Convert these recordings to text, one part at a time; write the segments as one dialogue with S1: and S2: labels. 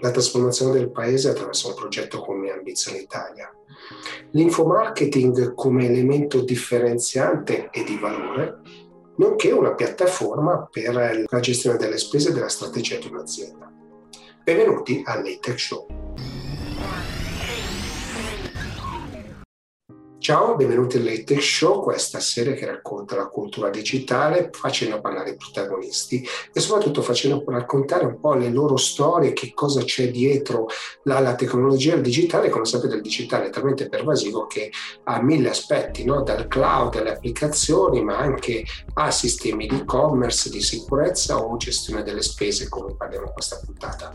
S1: la trasformazione del paese attraverso un progetto come Ambizione Italia. L'infomarketing come elemento differenziante e di valore, nonché una piattaforma per la gestione delle spese e della strategia di un'azienda. Benvenuti all'Atech Show. Ciao, benvenuti al Late Show, questa serie che racconta la cultura digitale facendo parlare i protagonisti e soprattutto facendo raccontare un po' le loro storie, che cosa c'è dietro la, la tecnologia il digitale. Come sapete il digitale è talmente pervasivo che ha mille aspetti, no? dal cloud alle applicazioni, ma anche a sistemi di e-commerce, di sicurezza o gestione delle spese, come parliamo in questa puntata.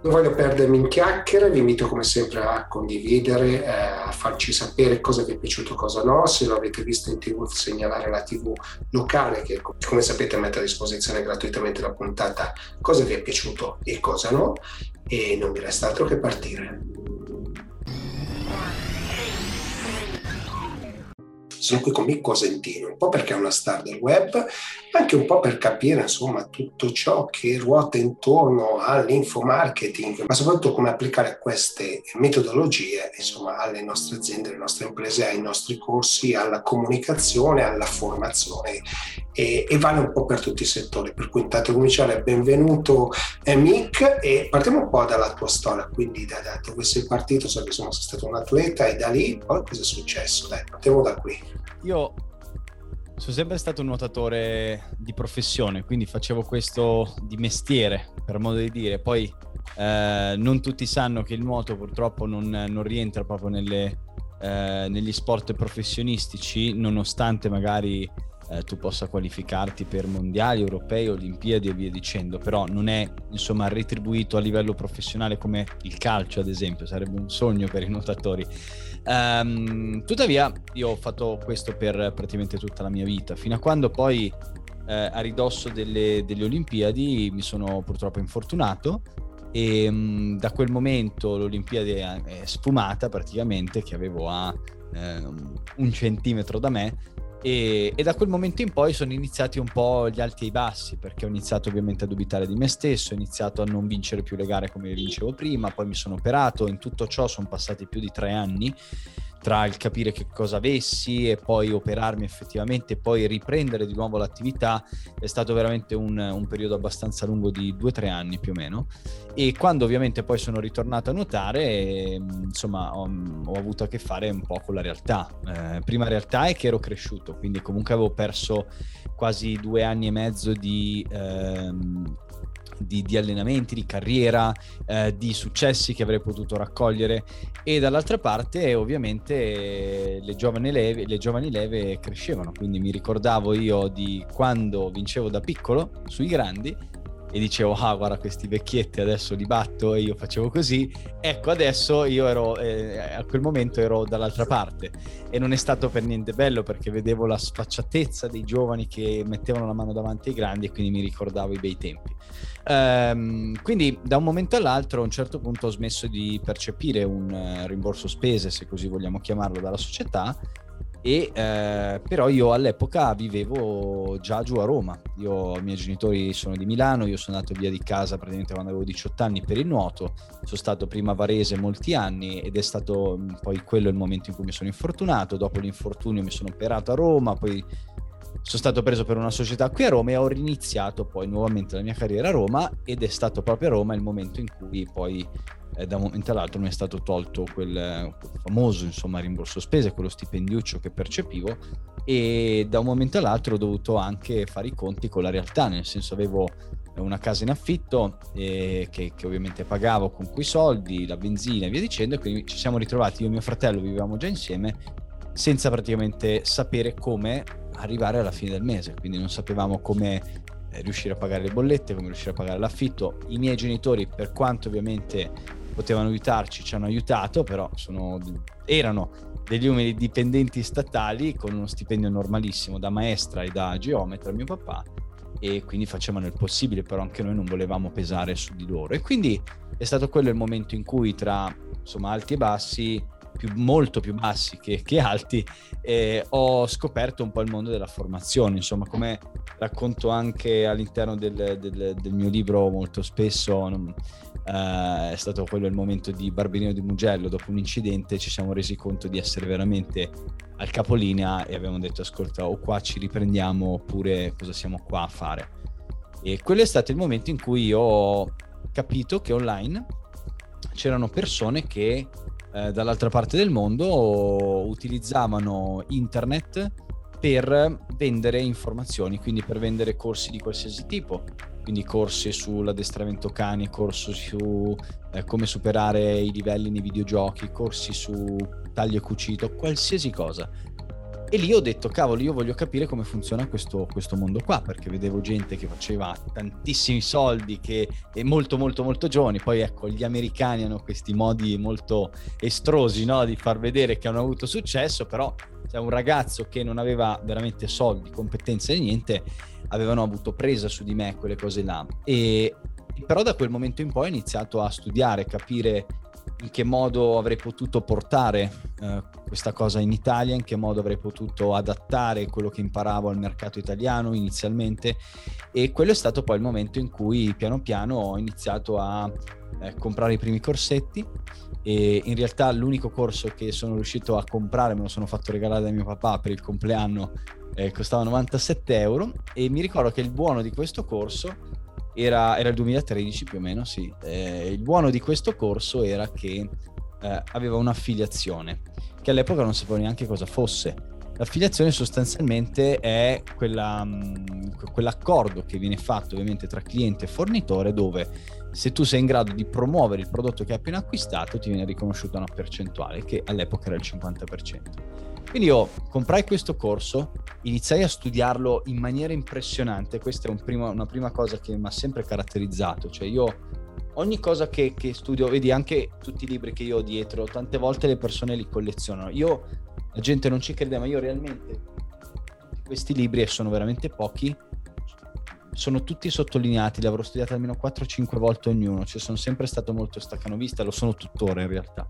S1: Non voglio perdermi in chiacchiere, vi invito come sempre a condividere, eh, a farci sapere cosa vi è piaciuto, cosa? No, se lo avete visto in tv segnalare la tv locale che come sapete mette a disposizione gratuitamente la puntata. Cosa vi è piaciuto e cosa no? E non mi resta altro che partire. Sono qui con Micco Cosentino, un po' perché è una star del web, ma anche un po' per capire insomma tutto ciò che ruota intorno all'infomarketing, ma soprattutto come applicare queste metodologie insomma alle nostre aziende, alle nostre imprese, ai nostri corsi, alla comunicazione, alla formazione e, e vale un po' per tutti i settori. Per cui intanto cominciare, benvenuto eh, Mick e partiamo un po' dalla tua storia, quindi da, da dove sei partito, so che sono stato un atleta e da lì poi cosa è successo? Dai, partiamo da qui.
S2: Io sono sempre stato un nuotatore di professione, quindi facevo questo di mestiere, per modo di dire. Poi eh, non tutti sanno che il nuoto purtroppo non, non rientra proprio nelle, eh, negli sport professionistici, nonostante magari eh, tu possa qualificarti per mondiali, europei, olimpiadi e via dicendo, però non è insomma retribuito a livello professionale come il calcio ad esempio, sarebbe un sogno per i nuotatori. Um, tuttavia io ho fatto questo per praticamente tutta la mia vita, fino a quando poi eh, a ridosso delle, delle, Olimpiadi mi sono purtroppo infortunato e um, da quel momento l'Olimpiade è sfumata praticamente, che avevo a eh, un centimetro da me e, e, da quel momento in poi sono iniziati un po' gli alti e i bassi, perché ho iniziato ovviamente a dubitare di me stesso, ho iniziato a non vincere più le gare come vincevo prima, poi mi sono operato, in tutto ciò sono passati più di tre anni tra il capire che cosa avessi e poi operarmi effettivamente e poi riprendere di nuovo l'attività è stato veramente un, un periodo abbastanza lungo di due o tre anni più o meno. E quando ovviamente poi sono ritornato a nuotare insomma ho, ho avuto a che fare un po' con la realtà. Eh, prima realtà è che ero cresciuto quindi comunque avevo perso quasi due anni e mezzo di ehm, di, di allenamenti, di carriera, eh, di successi che avrei potuto raccogliere. E dall'altra parte ovviamente le giovani, leve, le giovani leve crescevano, quindi mi ricordavo io di quando vincevo da piccolo sui grandi e dicevo ah guarda questi vecchietti adesso li batto e io facevo così. Ecco adesso io ero eh, a quel momento ero dall'altra parte. E non è stato per niente bello perché vedevo la sfacciatezza dei giovani che mettevano la mano davanti ai grandi e quindi mi ricordavo i bei tempi. Ehm, quindi da un momento all'altro a un certo punto ho smesso di percepire un uh, rimborso spese se così vogliamo chiamarlo dalla società e eh, però io all'epoca vivevo già giù a Roma. Io, I miei genitori sono di Milano, io sono andato via di casa praticamente quando avevo 18 anni per il nuoto, sono stato prima a Varese molti anni ed è stato mm, poi quello il momento in cui mi sono infortunato, dopo l'infortunio mi sono operato a Roma, poi sono stato preso per una società qui a Roma e ho riniziato poi nuovamente la mia carriera a Roma ed è stato proprio a Roma il momento in cui poi eh, da un momento all'altro mi è stato tolto quel, famoso insomma, rimborso spese, quello stipendiuccio che percepivo e da un momento all'altro ho dovuto anche fare i conti con la realtà, nel senso avevo una casa in affitto eh, che, che, ovviamente pagavo con quei soldi, la benzina e via dicendo e quindi ci siamo ritrovati, io e mio fratello vivevamo già insieme senza praticamente sapere come arrivare alla fine del mese, quindi non sapevamo come eh, riuscire a pagare le bollette, come riuscire a pagare l'affitto. I miei genitori, per quanto ovviamente potevano aiutarci, ci hanno aiutato, però sono, erano degli umili dipendenti statali con uno stipendio normalissimo da maestra e da geometra, mio papà, e quindi facevano il possibile, però anche noi non volevamo pesare su di loro. E quindi è stato quello il momento in cui tra insomma alti e bassi più, molto più bassi che, che alti, eh, ho scoperto un po' il mondo della formazione, insomma, come racconto anche all'interno del, del, del mio libro molto spesso, non, eh, è stato quello il momento di Barberino di Mugello, dopo un incidente ci siamo resi conto di essere veramente al capolinea e abbiamo detto ascolta o qua ci riprendiamo oppure cosa siamo qua a fare. E quello è stato il momento in cui ho capito che online c'erano persone che eh, dall'altra parte del mondo utilizzavano internet per vendere informazioni, quindi per vendere corsi di qualsiasi tipo, quindi corsi sull'addestramento cani, corsi su eh, come superare i livelli nei videogiochi, corsi su taglio e cucito, qualsiasi cosa. E lì ho detto, cavolo, io voglio capire come funziona questo, questo mondo qua, perché vedevo gente che faceva tantissimi soldi, che è molto molto molto giovani, poi ecco, gli americani hanno questi modi molto estrosi no? di far vedere che hanno avuto successo, però se un ragazzo che non aveva veramente soldi, competenze e niente, avevano avuto presa su di me quelle cose là. E però da quel momento in poi ho iniziato a studiare, capire in che modo avrei potuto portare eh, questa cosa in Italia, in che modo avrei potuto adattare quello che imparavo al mercato italiano inizialmente. E quello è stato poi il momento in cui piano piano ho iniziato a eh, comprare i primi corsetti. E in realtà l'unico corso che sono riuscito a comprare me lo sono fatto regalare da mio papà per il compleanno eh, costava 97 euro. E mi ricordo che il buono di questo corso era, era il 2013 più o meno, sì. Eh, il buono di questo corso era che eh, aveva un'affiliazione, che all'epoca non sapevo neanche cosa fosse. L'affiliazione sostanzialmente è quella, mh, mm, quell'accordo che viene fatto ovviamente tra cliente e fornitore dove se tu sei in grado di promuovere il prodotto che hai appena acquistato ti viene riconosciuta una percentuale che all'epoca era il 50%. Quindi io comprai questo corso, iniziai a studiarlo in maniera impressionante, questa è un primo, una prima cosa che mi ha sempre caratterizzato, cioè io ogni cosa che, che, studio, vedi anche tutti i libri che io ho dietro, tante volte le persone li collezionano, io, la gente non ci crede, ma io realmente questi libri, e sono veramente pochi, sono tutti sottolineati, li avrò studiati almeno 4-5 volte ognuno, cioè sono sempre stato molto staccanovista, lo sono tuttora in realtà.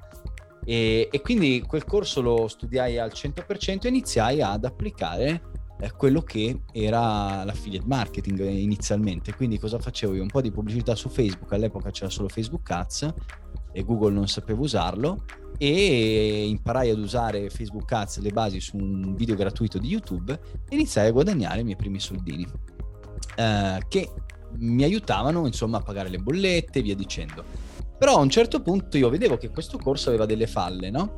S2: E, e, quindi quel corso lo studiai al 100% e iniziai ad applicare eh, quello che era l'affiliate marketing inizialmente. Quindi cosa facevo io? Un po' di pubblicità su Facebook, all'epoca c'era solo Facebook Ads e Google non sapeva usarlo e imparai ad usare Facebook Ads, le basi su un video gratuito di YouTube e iniziai a guadagnare i miei primi soldini eh, che mi aiutavano insomma a pagare le bollette e via dicendo. Però a un certo punto io vedevo che questo corso aveva delle falle, no?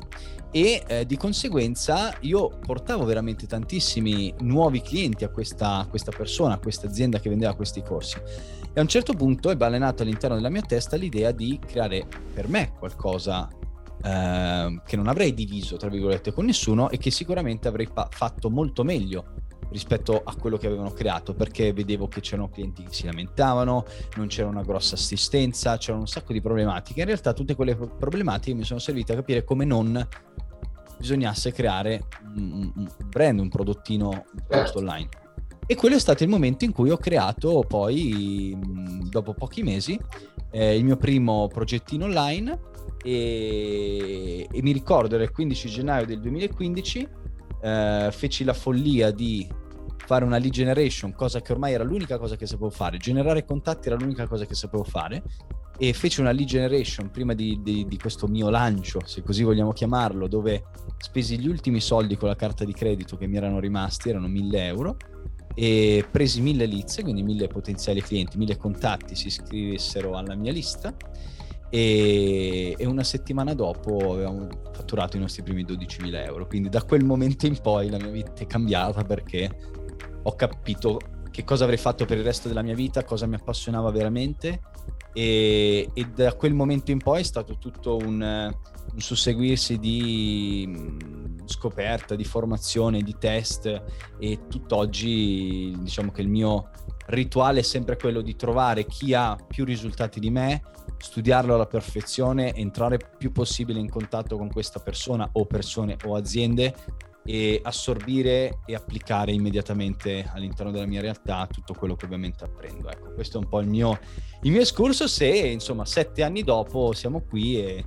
S2: E eh, di conseguenza io portavo veramente tantissimi nuovi clienti a questa, a questa persona, a questa azienda che vendeva questi corsi. E a un certo punto è balenato all'interno della mia testa l'idea di creare per me qualcosa eh, che non avrei diviso, tra virgolette, con nessuno e che sicuramente avrei pa- fatto molto meglio rispetto a quello che avevano creato perché vedevo che c'erano clienti che si lamentavano, non c'era una grossa assistenza, c'erano un sacco di problematiche. In realtà tutte quelle problematiche mi sono servite a capire come non bisognasse creare un, brand, un prodottino un prodotto online. E quello è stato il momento in cui ho creato poi, dopo pochi mesi, eh, il mio primo progettino online e, e, mi ricordo era il 15 gennaio del 2015, eh, feci la follia di fare una lead generation, cosa che ormai era l'unica cosa che sapevo fare, generare contatti era l'unica cosa che sapevo fare. E feci una lead generation prima di, di, di, questo mio lancio, se così vogliamo chiamarlo, dove spesi gli ultimi soldi con la carta di credito che mi erano rimasti, erano 1000 euro, e presi 1000 leads, quindi 1000 potenziali clienti, 1000 contatti si iscrivessero alla mia lista. E, una settimana dopo avevamo fatturato i nostri primi 12.000 euro. Quindi da quel momento in poi la mia vita è cambiata perché ho capito che cosa avrei fatto per il resto della mia vita, cosa mi appassionava veramente. E, e da quel momento in poi è stato tutto un, un susseguirsi di mm, scoperta, di formazione, di test. E tutt'oggi diciamo che il mio rituale è sempre quello di trovare chi ha più risultati di me, studiarlo alla perfezione, entrare più possibile in contatto con questa persona o persone o aziende e assorbire e applicare immediatamente all'interno della mia realtà tutto quello che ovviamente apprendo. Ecco, questo è un po' il mio, il mio escurso se insomma sette anni dopo siamo qui e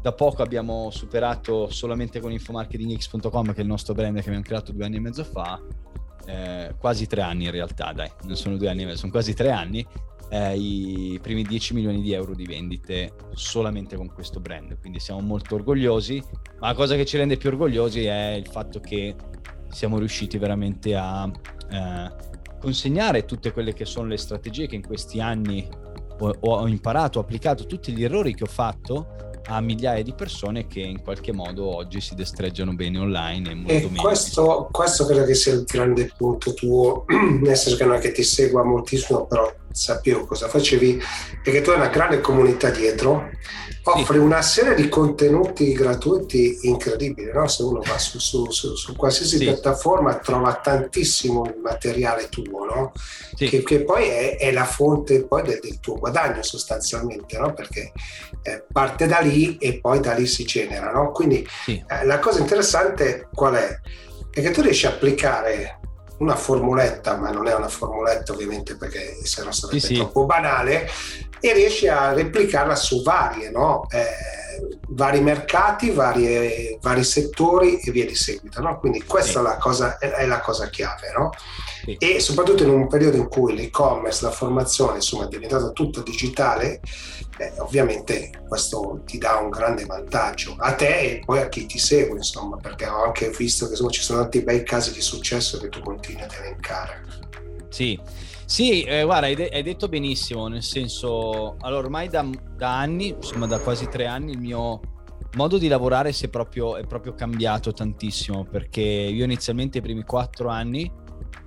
S2: da poco abbiamo superato solamente con infomarketingx.com, che è il nostro brand che abbiamo creato due anni e mezzo fa, eh, quasi tre anni in realtà, dai, non sono due anni e sono quasi tre anni, eh, i primi 10 milioni di euro di vendite solamente con questo brand. Quindi siamo molto orgogliosi, ma la cosa che ci rende più orgogliosi è il fatto che siamo riusciti veramente a eh, consegnare tutte quelle che sono le strategie che in questi anni ho, ho imparato, ho applicato, tutti gli errori che ho fatto a migliaia di persone che in qualche modo oggi si destreggiano bene online e molto
S1: e questo, questo, credo che sia il grande punto tuo, nel senso che non è che ti segua moltissimo, però sapevo cosa facevi, perché tu hai una grande comunità dietro, offri sì. una serie di contenuti gratuiti incredibili, no? se uno va su, su, su, su qualsiasi sì. piattaforma trova tantissimo materiale tuo, no? sì. che, che, poi è, è, la fonte poi del, del, tuo guadagno sostanzialmente, no? perché eh, parte da lì e poi da lì si genera. Quindi eh, la cosa interessante qual è? È che tu riesci a applicare una formuletta, ma non è una formuletta ovviamente perché se no sarebbe sì, troppo sì. banale, e riesci a replicarla su varie, no? eh, vari mercati, varie, vari settori e via di seguito. No? Quindi questa sì. è, la cosa, è, la cosa chiave. No? Sì. E soprattutto in un periodo in cui l'e-commerce, la formazione insomma, è diventato tutto digitale, eh, ovviamente questo ti dà un grande vantaggio a te e poi a chi ti segue, insomma, perché ho anche visto che insomma, ci sono tanti bei casi di successo che tu continui ad elencare.
S2: Sì, sì, eh, guarda, hai, de- hai, detto benissimo, nel senso, allora ormai da, da, anni, insomma da quasi tre anni, il mio modo di lavorare è proprio, è proprio cambiato tantissimo, perché io inizialmente i primi quattro anni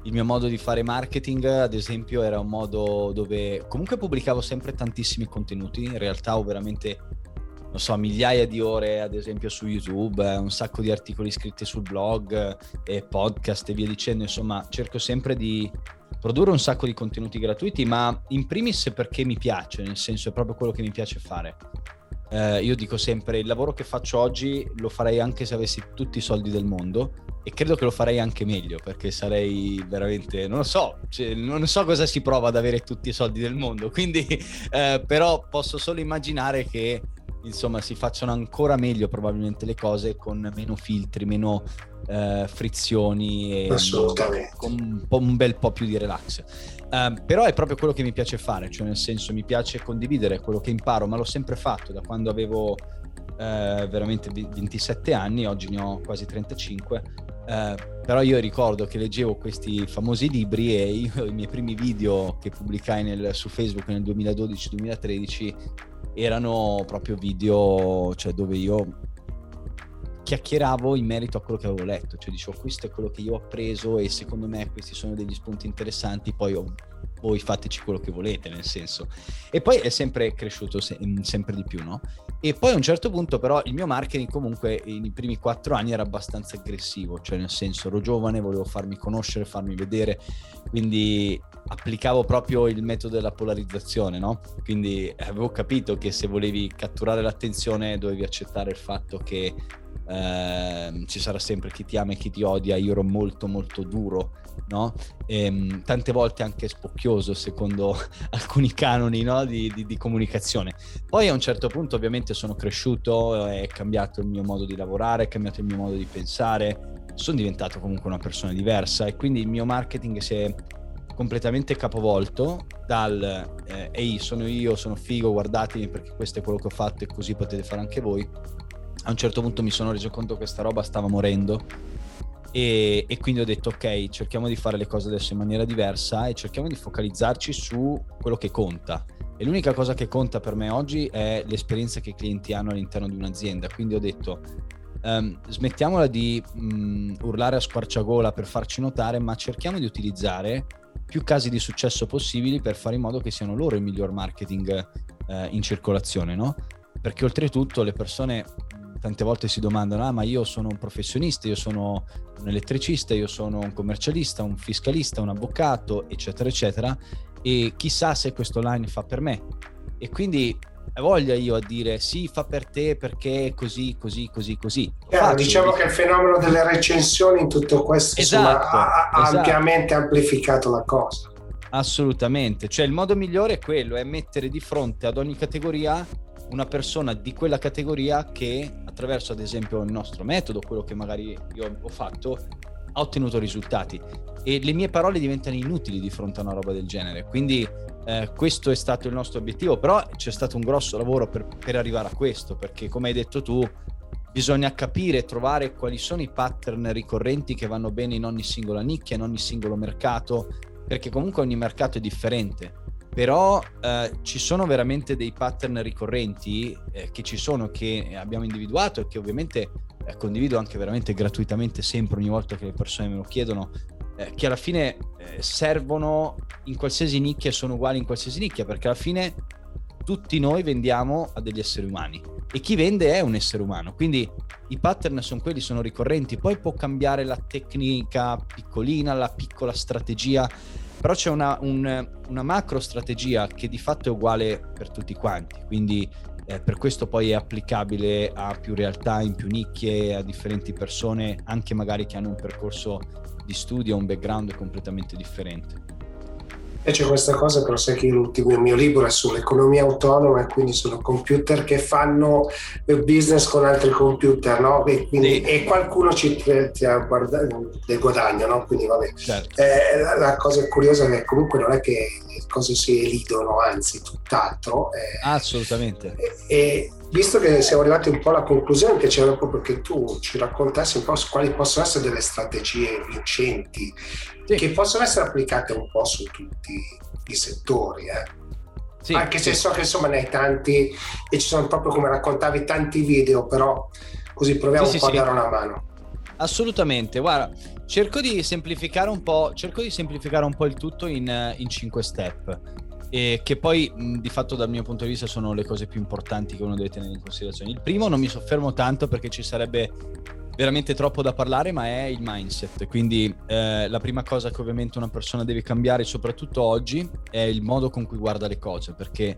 S2: il mio modo di fare marketing, ad esempio, era un modo dove comunque pubblicavo sempre tantissimi contenuti, in realtà ho veramente, non so, migliaia di ore, ad esempio, su YouTube, un sacco di articoli scritti sul blog, e podcast e via dicendo, insomma, cerco sempre di produrre un sacco di contenuti gratuiti, ma in primis perché mi piace, nel senso è proprio quello che mi piace fare. Eh, io dico sempre, il lavoro che faccio oggi lo farei anche se avessi tutti i soldi del mondo e credo che lo farei anche meglio perché sarei veramente, non lo so, cioè, non so cosa si prova ad avere tutti i soldi del mondo, quindi eh, però posso solo immaginare che insomma si facciano ancora meglio probabilmente le cose con meno filtri, meno eh, frizioni e con un, un, bel po' più di relax. Uh, però è proprio quello che mi piace fare, cioè nel senso mi piace condividere quello che imparo, ma l'ho sempre fatto da quando avevo uh, veramente 27 anni, oggi ne ho quasi 35. Uh, eh, però io ricordo che leggevo questi famosi libri e io i miei primi video che pubblicai nel, su Facebook nel 2012-2013 erano proprio video cioè, dove io chiacchieravo in merito a quello che avevo letto, cioè dicevo questo è quello che io ho preso e secondo me questi sono degli spunti interessanti, poi ho, voi fateci quello che volete nel senso. E poi è sempre cresciuto se, sempre di più, no? E poi a un certo punto però il mio marketing comunque nei primi quattro anni era abbastanza aggressivo, cioè nel senso ero giovane, volevo farmi conoscere, farmi vedere, quindi applicavo proprio il metodo della polarizzazione, no? Quindi avevo capito che se volevi catturare l'attenzione dovevi accettare il fatto che eh, ci sarà sempre chi ti ama e chi ti odia, io ero molto molto duro, no? E, ehm, tante volte anche spocchioso secondo alcuni canoni no? di, di, di, comunicazione. Poi a un certo punto ovviamente sono cresciuto, è cambiato il mio modo di lavorare, è cambiato il mio modo di pensare, sono diventato comunque una persona diversa e quindi il mio marketing si è completamente capovolto dal eh, ehi sono io, sono figo, guardatemi perché questo è quello che ho fatto e così potete fare anche voi. A un certo punto mi sono reso conto che questa roba stava morendo e, e, quindi ho detto ok, cerchiamo di fare le cose adesso in maniera diversa e cerchiamo di focalizzarci su quello che conta. E l'unica cosa che conta per me oggi è l'esperienza che i clienti hanno all'interno di un'azienda. Quindi ho detto um, smettiamola di um, urlare a squarciagola per farci notare, ma cerchiamo di utilizzare più casi di successo possibili per fare in modo che siano loro il miglior marketing eh, in circolazione, no? Perché oltretutto le persone tante volte si domandano, ah ma io sono un professionista, io sono un elettricista, io sono un commercialista, un fiscalista, un avvocato, eccetera, eccetera, e chissà se questo line fa per me. E quindi voglia io a dire sì, fa per te perché così, così, così, così.
S1: Chiaro, diciamo che il fenomeno delle recensioni in tutto questo esatto, insomma, ha, ha esatto. ampiamente amplificato la cosa.
S2: Assolutamente, cioè il modo migliore è quello, è mettere di fronte ad ogni categoria una persona di quella categoria che attraverso ad esempio il nostro metodo, quello che magari io ho fatto, ha ottenuto risultati e le mie parole diventano inutili di fronte a una roba del genere. Quindi eh, questo è stato il nostro obiettivo, però c'è stato un grosso lavoro per, per arrivare a questo, perché come hai detto tu, bisogna capire e trovare quali sono i pattern ricorrenti che vanno bene in ogni singola nicchia, in ogni singolo mercato, perché comunque ogni mercato è differente. Però eh, ci sono veramente dei pattern ricorrenti eh, che ci sono, che abbiamo individuato e che ovviamente eh, condivido anche veramente gratuitamente sempre ogni volta che le persone me lo chiedono, eh, che alla fine eh, servono in qualsiasi nicchia e sono uguali in qualsiasi nicchia, perché alla fine tutti noi vendiamo a degli esseri umani. E chi vende è un essere umano, quindi i pattern sono quelli, sono ricorrenti, poi può cambiare la tecnica piccolina, la piccola strategia, però c'è una, un, una macro strategia che di fatto è uguale per tutti quanti, quindi eh, per questo poi è applicabile a più realtà, in più nicchie, a differenti persone, anche magari che hanno un percorso di studio, un background completamente differente.
S1: E c'è questa cosa, però sai che l'ultimo mio libro è sull'economia autonoma e quindi sono computer che fanno business con altri computer, no? E, quindi, sì. e qualcuno ci a guardare del guadagno, no? Quindi vabbè. Certo. Eh, la, cosa curiosa è che comunque non è che le cose si elidono, anzi tutt'altro.
S2: Eh, Assolutamente.
S1: E, visto che siamo arrivati un po' alla conclusione, piacerebbe proprio che tu ci raccontassi un po' quali possono essere delle strategie vincenti sì. che possono essere applicate un po' su tutti i settori. Eh. Sì, Anche se sì. so che insomma ne hai tanti e ci sono proprio come raccontavi tanti video, però così proviamo un po' a dare una mano.
S2: Assolutamente, guarda, cerco di semplificare un po', cerco di semplificare un po' il tutto in, in 5 step. E che poi di fatto dal mio punto di vista sono le cose più importanti che uno deve tenere in considerazione. Il primo non mi soffermo tanto perché ci sarebbe veramente troppo da parlare, ma è il mindset. Quindi eh, la prima cosa che ovviamente una persona deve cambiare, soprattutto oggi, è il modo con cui guarda le cose, perché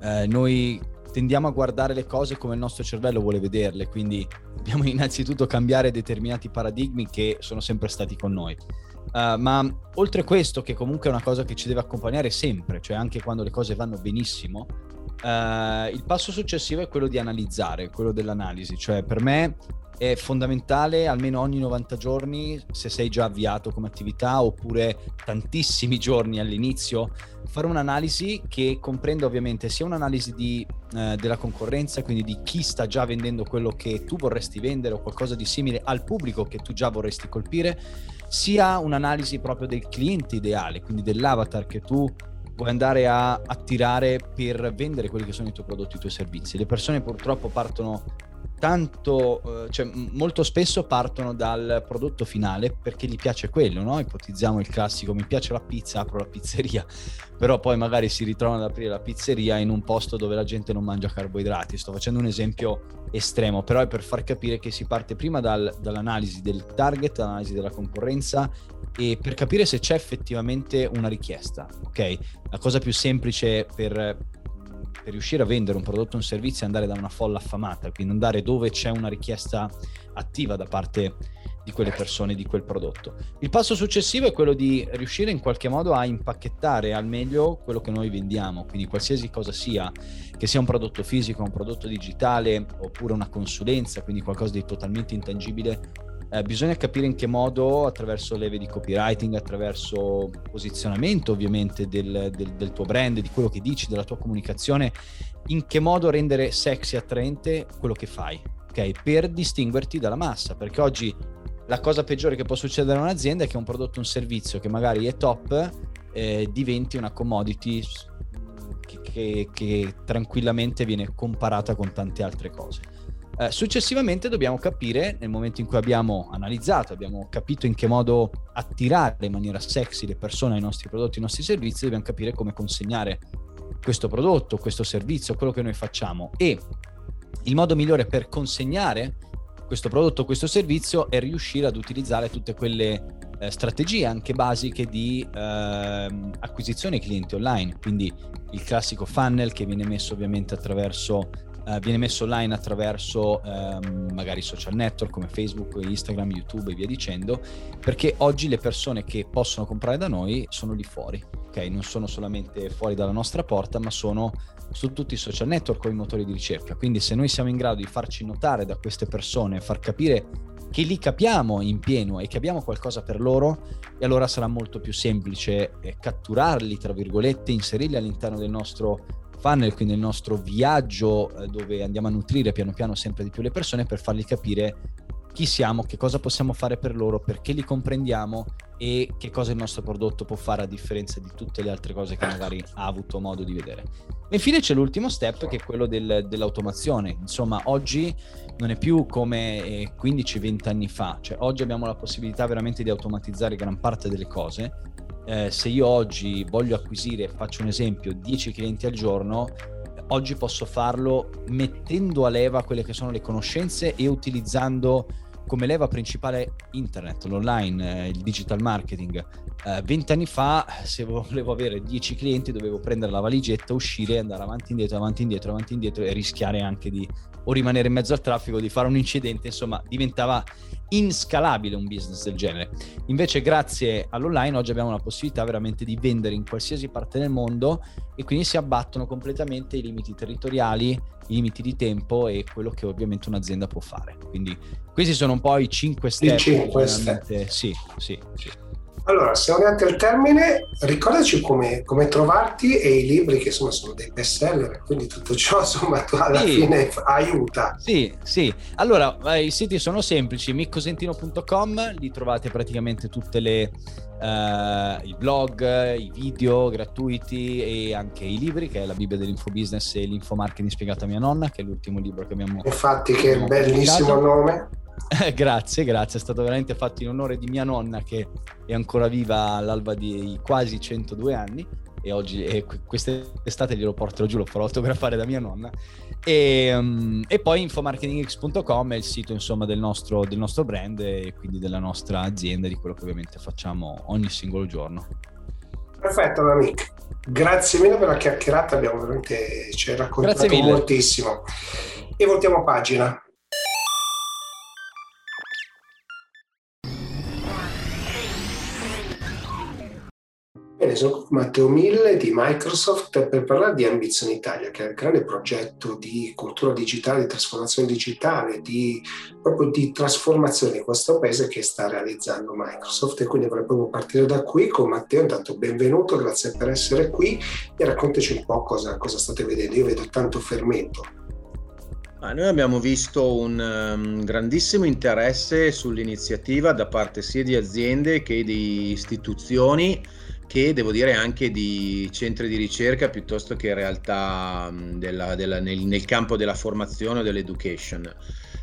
S2: eh, noi tendiamo a guardare le cose come il nostro cervello vuole vederle, quindi dobbiamo innanzitutto cambiare determinati paradigmi che sono sempre stati con noi. Uh, ma oltre a questo, che comunque è una cosa che ci deve accompagnare sempre, cioè anche quando le cose vanno benissimo, uh, il passo successivo è quello di analizzare, quello dell'analisi. Cioè per me è fondamentale almeno ogni 90 giorni, se sei già avviato come attività oppure tantissimi giorni all'inizio, fare un'analisi che comprenda ovviamente sia un'analisi di, eh, della concorrenza, quindi di chi sta già vendendo quello che tu vorresti vendere o qualcosa di simile al pubblico che tu già vorresti colpire, sia un'analisi proprio del cliente ideale, quindi dell'avatar che tu vuoi andare a attirare per vendere quelli che sono i tuoi prodotti, i tuoi servizi. Le persone purtroppo partono tanto, eh, cioè molto spesso partono dal prodotto finale perché gli piace quello, no? Ipotizziamo il classico, mi piace la pizza, apro la pizzeria, però poi magari si ritrovano ad aprire la pizzeria in un posto dove la gente non mangia carboidrati. Sto facendo un esempio estremo, però è per far capire che si parte prima dal, dall'analisi del target, dall'analisi della concorrenza e per capire se c'è effettivamente una richiesta, ok? La cosa più semplice per per riuscire a vendere un prodotto o un servizio è andare da una folla affamata, quindi andare dove c'è una richiesta attiva da parte di quelle persone, di quel prodotto. Il passo successivo è quello di riuscire in qualche modo a impacchettare al meglio quello che noi vendiamo, quindi qualsiasi cosa sia, che sia un prodotto fisico, un prodotto digitale oppure una consulenza, quindi qualcosa di totalmente intangibile, eh, bisogna capire in che modo, attraverso leve di copywriting, attraverso posizionamento ovviamente del, del, del, tuo brand, di quello che dici, della tua comunicazione, in che modo rendere sexy e attraente quello che fai, ok? Per distinguerti dalla massa, perché oggi la cosa peggiore che può succedere a un'azienda è che un prodotto un servizio che magari è top eh, diventi una commodity che, che, che tranquillamente viene comparata con tante altre cose. Eh, successivamente dobbiamo capire, nel momento in cui abbiamo analizzato, abbiamo capito in che modo attirare in maniera sexy le persone ai nostri prodotti, ai nostri servizi, dobbiamo capire come consegnare questo prodotto, questo servizio, quello che noi facciamo. E il modo migliore per consegnare questo prodotto, questo servizio è riuscire ad utilizzare tutte quelle eh, strategie anche basiche di eh, acquisizione clienti online, quindi il classico funnel che viene messo ovviamente attraverso uh, viene messo online attraverso um, magari social network come Facebook, Instagram, YouTube e via dicendo, perché oggi le persone che possono comprare da noi sono lì fuori, ok? Non sono solamente fuori dalla nostra porta, ma sono su tutti i social network o i motori di ricerca. Quindi se noi siamo in grado di farci notare da queste persone, far capire che li capiamo in pieno e che abbiamo qualcosa per loro, e allora sarà molto più semplice eh, catturarli, tra virgolette, inserirli all'interno del nostro funnel, quindi nel nostro viaggio eh, dove andiamo a nutrire piano piano sempre di più le persone per fargli capire chi siamo, che cosa possiamo fare per loro, perché li comprendiamo e che cosa il nostro prodotto può fare a differenza di tutte le altre cose che magari ha avuto modo di vedere. E infine c'è l'ultimo step che è quello del, dell'automazione. Insomma, oggi non è più come 15-20 eh, anni fa, cioè oggi abbiamo la possibilità veramente di automatizzare gran parte delle cose. Eh, se io oggi voglio acquisire, faccio un esempio, 10 clienti al giorno, oggi posso farlo mettendo a leva quelle che sono le conoscenze e utilizzando come leva principale internet, l'online, eh, il digital marketing. Eh, vent'anni fa, se volevo avere 10 clienti, dovevo prendere la valigetta, uscire, andare avanti, indietro, avanti, indietro, avanti, indietro e rischiare anche di o rimanere in mezzo al traffico, di fare un incidente, insomma, diventava inscalabile un business del genere. Invece, grazie all'online, oggi abbiamo la possibilità veramente di vendere in qualsiasi parte del mondo e quindi si abbattono completamente i limiti territoriali, i limiti di tempo e quello che ovviamente un'azienda può fare. Quindi, questi sono un po' i 5 step. I
S1: 5 step.
S2: Sì, sì, sì.
S1: Allora, siamo arrivati al termine, ricordaci come, come, trovarti e i libri che insomma sono dei best seller, quindi tutto ciò insomma alla sì. fine aiuta.
S2: Sì, sì. Allora, i siti sono semplici, miccosentino.com, lì trovate praticamente tutte le, uh, i blog, i video gratuiti e anche i libri, che è la Bibbia dell'infobusiness e l'infomarketing spiegato a mia nonna, che è l'ultimo libro che abbiamo
S1: Infatti, che è bellissimo nome.
S2: Grazie, grazie, è stato veramente fatto in onore di mia nonna che è ancora viva all'alba di quasi 102 anni e oggi e quest'estate glielo porterò giù, lo farò autografare da mia nonna e, um, e poi infomarketingx.com è il sito insomma del nostro, del nostro brand e quindi della nostra azienda di quello che ovviamente facciamo ogni singolo giorno.
S1: Perfetto, amico. Grazie mille per la chiacchierata, abbiamo veramente ci hai raccontato moltissimo. E voltiamo pagina. Bene, sono Matteo Mille di Microsoft per parlare di Ambizione Italia, che è il grande progetto di cultura digitale, di trasformazione digitale, di, proprio di trasformazione di questo paese che sta realizzando Microsoft. E quindi vorrei proprio partire da qui con Matteo. Intanto benvenuto, grazie per essere qui e raccontaci un po' cosa, cosa state vedendo. Io vedo tanto fermento.
S3: Ah, noi abbiamo visto un um, grandissimo interesse sull'iniziativa da parte sia di aziende che di istituzioni che devo dire anche di centri di ricerca piuttosto che realtà della, della, nel, nel, campo della formazione o dell'education.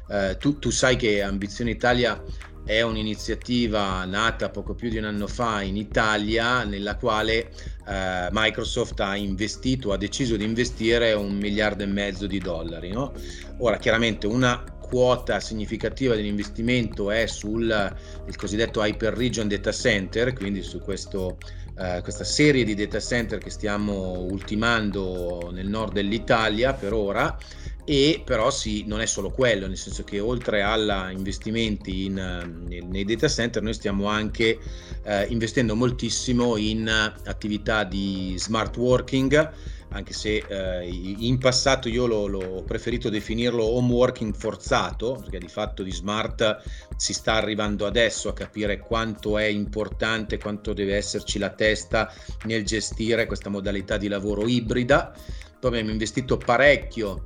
S3: Eh, tu, tu, sai che Ambizione Italia è un'iniziativa nata poco più di un anno fa in Italia nella quale eh, Microsoft ha investito, ha deciso di investire un miliardo e mezzo di dollari. No? Ora chiaramente una quota significativa dell'investimento è sul cosiddetto Hyper Region Data Center, quindi su questo eh, questa serie di data center che stiamo ultimando nel nord dell'Italia per ora e però sì, non è solo quello, nel senso che oltre agli investimenti in, nei data center noi stiamo anche eh, investendo moltissimo in attività di smart working anche se eh, in passato io l'ho, l'ho, preferito definirlo home working forzato, perché di fatto di smart si sta arrivando adesso a capire quanto è importante, quanto deve esserci la testa nel gestire questa modalità di lavoro ibrida. Poi abbiamo investito parecchio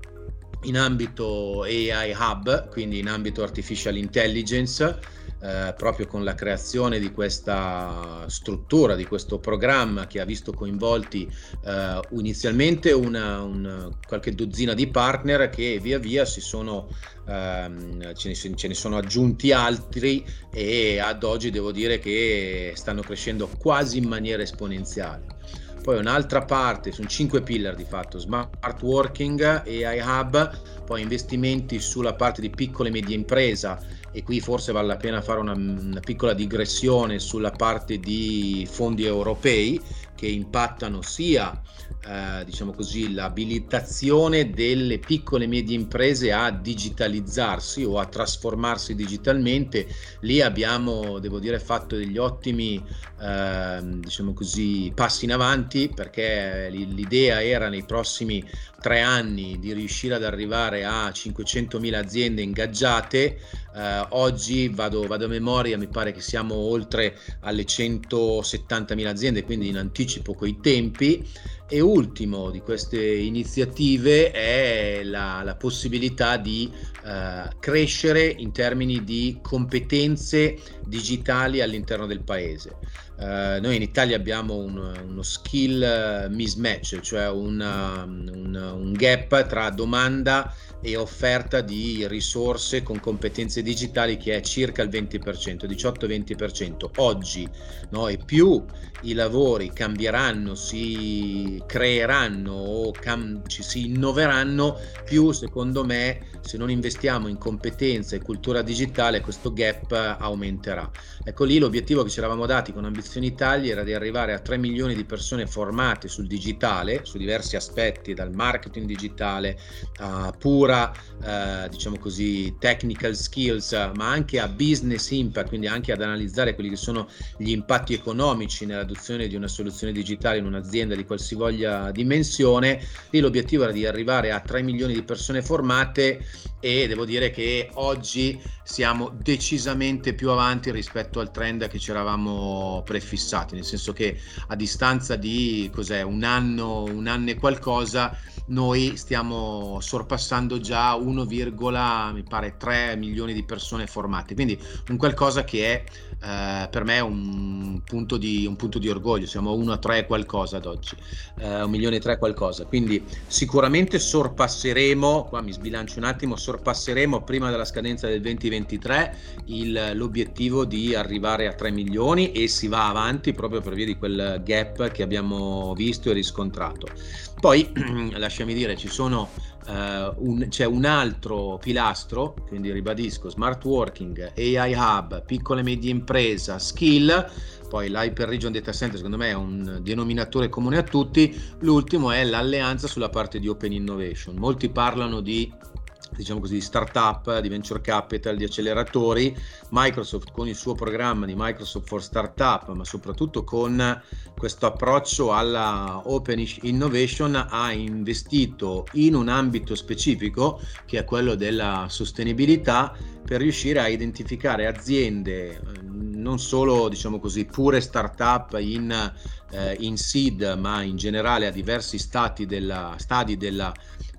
S3: in ambito AI Hub, quindi in ambito artificial intelligence eh, proprio con la creazione di questa struttura, di questo programma che ha visto coinvolti eh, inizialmente una, una, qualche dozzina di partner che via via si sono, ehm, ce, ne, ce ne sono aggiunti altri e ad oggi devo dire che stanno crescendo quasi in maniera esponenziale. Poi un'altra parte, sono cinque pillar di fatto, smart working, AI hub, poi investimenti sulla parte di piccola e media impresa, e qui forse vale la pena fare una, una, piccola digressione sulla parte di fondi europei che impattano sia eh, diciamo così, l'abilitazione delle piccole e medie imprese a digitalizzarsi o a trasformarsi digitalmente. Lì abbiamo, devo dire, fatto degli ottimi eh, diciamo così, passi in avanti perché l'idea era nei prossimi tre anni di riuscire ad arrivare a 500.000 aziende ingaggiate. Eh, oggi vado, vado, a memoria, mi pare che siamo oltre alle 170.000 aziende, quindi in anticipo coi tempi. E ultimo di queste iniziative è la, la possibilità di eh, crescere in termini di competenze digitali all'interno del paese. Uh, noi in Italia abbiamo un, uno skill mismatch, cioè una, un, un, gap tra domanda e offerta di risorse con competenze digitali che è circa il 20%, 18-20%. Oggi no? e più i lavori cambieranno, si creeranno o cam- ci si innoveranno, più secondo me se non investiamo in competenza e cultura digitale questo gap aumenterà. Ecco lì l'obiettivo che ci eravamo dati con Ambizioni Italia era di arrivare a 3 milioni di persone formate sul digitale, su diversi aspetti, dal marketing digitale a pura, eh, diciamo così, technical skills, ma anche a business impact, quindi anche ad analizzare quelli che sono gli impatti economici nell'adozione di una soluzione digitale in un'azienda di qualsivoglia dimensione. Lì l'obiettivo era di arrivare a 3 milioni di persone formate e devo dire che oggi siamo decisamente più avanti rispetto al trend che ci eravamo prefissati, nel senso che a distanza di un anno, un anno e qualcosa, noi stiamo sorpassando già 1,3 milioni di persone formate, quindi un qualcosa che è eh, per me un punto, di, un punto di orgoglio, siamo a 1 a 3 qualcosa ad oggi, eh, 1 milione e 3 qualcosa, quindi sicuramente sorpasseremo, qua mi sbilancio un attimo, sorpasseremo prima della scadenza del 2023 il, l'obiettivo di arrivare a 3 milioni e si va avanti proprio per via di quel gap che abbiamo visto e riscontrato. Poi, lasciami dire, ci sono Uh, un, c'è un altro pilastro, quindi ribadisco, smart working, AI hub, piccole e medie impresa, skill, poi l'Hyper Region Data Center secondo me è un denominatore comune a tutti, l'ultimo è l'alleanza sulla parte di Open Innovation. Molti parlano di diciamo così, di startup, di venture capital, di acceleratori. Microsoft con il suo programma di Microsoft for Startup, ma soprattutto con questo approccio alla Open Innovation, ha investito in un ambito specifico che è quello della sostenibilità per riuscire a identificare aziende non solo diciamo così pure startup in, eh, in seed ma in generale a diversi stati della, stadi della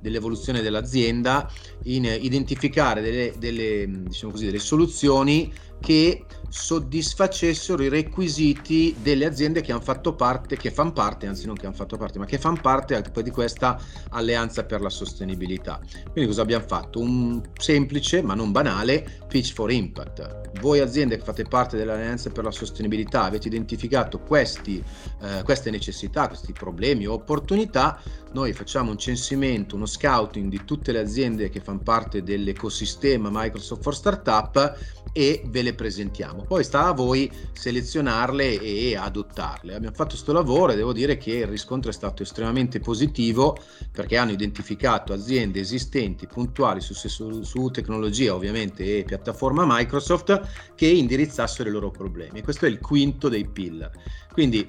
S3: dell'evoluzione dell'azienda, in identificare delle, delle, diciamo così, delle soluzioni che soddisfacessero i requisiti delle aziende che hanno fatto parte, che fanno parte, anzi non che hanno fatto parte, ma che fanno parte di questa alleanza per la sostenibilità. Quindi cosa abbiamo fatto? Un semplice ma non banale pitch for impact. Voi aziende che fate parte dell'alleanza per la sostenibilità avete identificato questi, eh, queste necessità, questi problemi o opportunità, noi facciamo un censimento, uno scouting di tutte le aziende che fanno parte dell'ecosistema Microsoft for Startup e ve le presentiamo. Poi sta a voi selezionarle e adottarle. Abbiamo fatto questo lavoro e devo dire che il riscontro è stato estremamente positivo perché hanno identificato aziende esistenti, puntuali su, su, su tecnologia ovviamente e piattaforma Microsoft che indirizzassero i loro problemi. questo è il quinto dei pillar. Quindi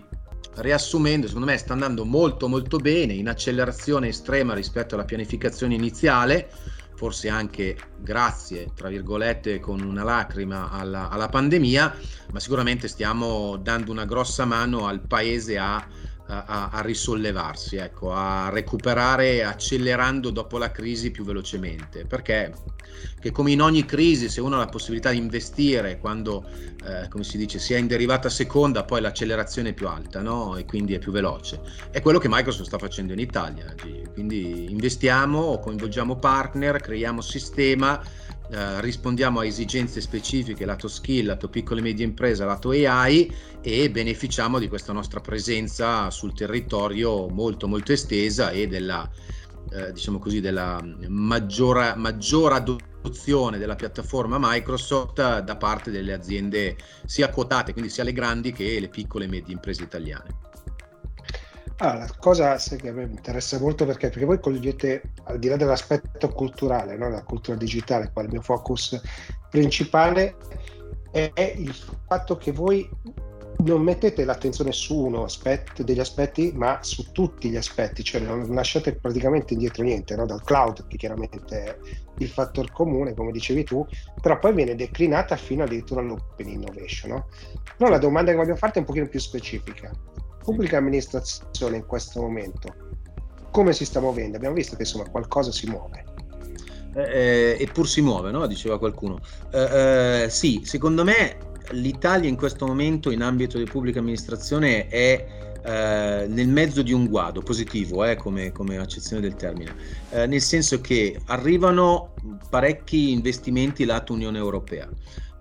S3: riassumendo, secondo me sta andando molto molto bene, in accelerazione estrema rispetto alla pianificazione iniziale forse anche grazie, tra virgolette, con una lacrima alla, alla pandemia, ma sicuramente stiamo dando una grossa mano al paese a a, a, risollevarsi, ecco, a recuperare accelerando dopo la crisi più velocemente. Perché come in ogni crisi, se uno ha la possibilità di investire quando, eh, come si dice, si è in derivata seconda, poi l'accelerazione è più alta no? e quindi è più veloce. È quello che Microsoft sta facendo in Italia. Quindi investiamo, coinvolgiamo partner, creiamo sistema eh, rispondiamo a esigenze specifiche lato skill, lato piccole e medie imprese, lato AI e beneficiamo di questa nostra presenza sul territorio molto molto estesa e della, eh, diciamo così, della maggiore, maggiore adozione della piattaforma Microsoft da parte delle aziende sia quotate, quindi sia le grandi che le piccole e medie imprese italiane.
S1: Ah, la cosa che a me interessa molto perché, perché voi cogliete, al di là dell'aspetto culturale, no? la cultura digitale, qua il mio focus principale è il fatto che voi non mettete l'attenzione su uno aspetto degli aspetti, ma su tutti gli aspetti, cioè non lasciate praticamente indietro niente, no? dal cloud, che chiaramente è il fattore comune, come dicevi tu, però poi viene declinata fino addirittura all'open innovation. No? Però la domanda che voglio farti è un pochino più specifica. Pubblica amministrazione in questo momento, come si sta muovendo? Abbiamo visto che insomma qualcosa si muove.
S3: Eh, eh eppur si muove, no? diceva qualcuno. Eh, eh, sì, secondo me l'Italia in questo momento in ambito di pubblica amministrazione è eh, nel mezzo di un guado positivo eh, come, come, accezione del termine, nel senso che arrivano parecchi investimenti lato Unione Europea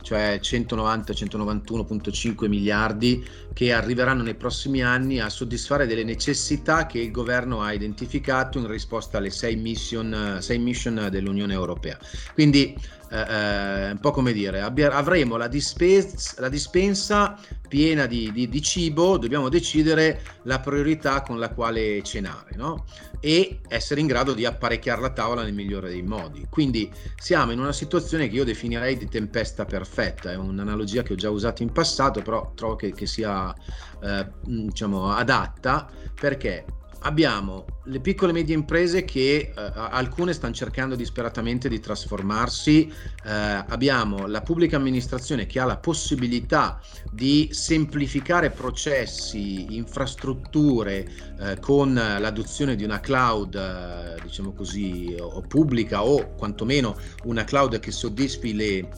S3: cioè 190-191.5 miliardi che arriveranno nei prossimi anni a soddisfare delle necessità che il governo ha identificato in risposta alle sei mission, sei mission dell'Unione Europea. Quindi eh, un po' come dire, avremo la, dispensa, la dispensa piena di, di, di, cibo, dobbiamo decidere la priorità con la quale cenare no? e essere in grado di apparecchiare la tavola nel migliore dei modi. Quindi siamo in una situazione che io definirei di tempesta perfetta, è un'analogia che ho già usato in passato, però trovo che, che sia eh, diciamo, adatta perché abbiamo le piccole e medie imprese che eh, alcune stanno cercando disperatamente di trasformarsi, eh, abbiamo la pubblica amministrazione che ha la possibilità di semplificare processi, infrastrutture eh, con l'adozione di una cloud, eh, diciamo così, o pubblica o quantomeno una cloud che soddisfi le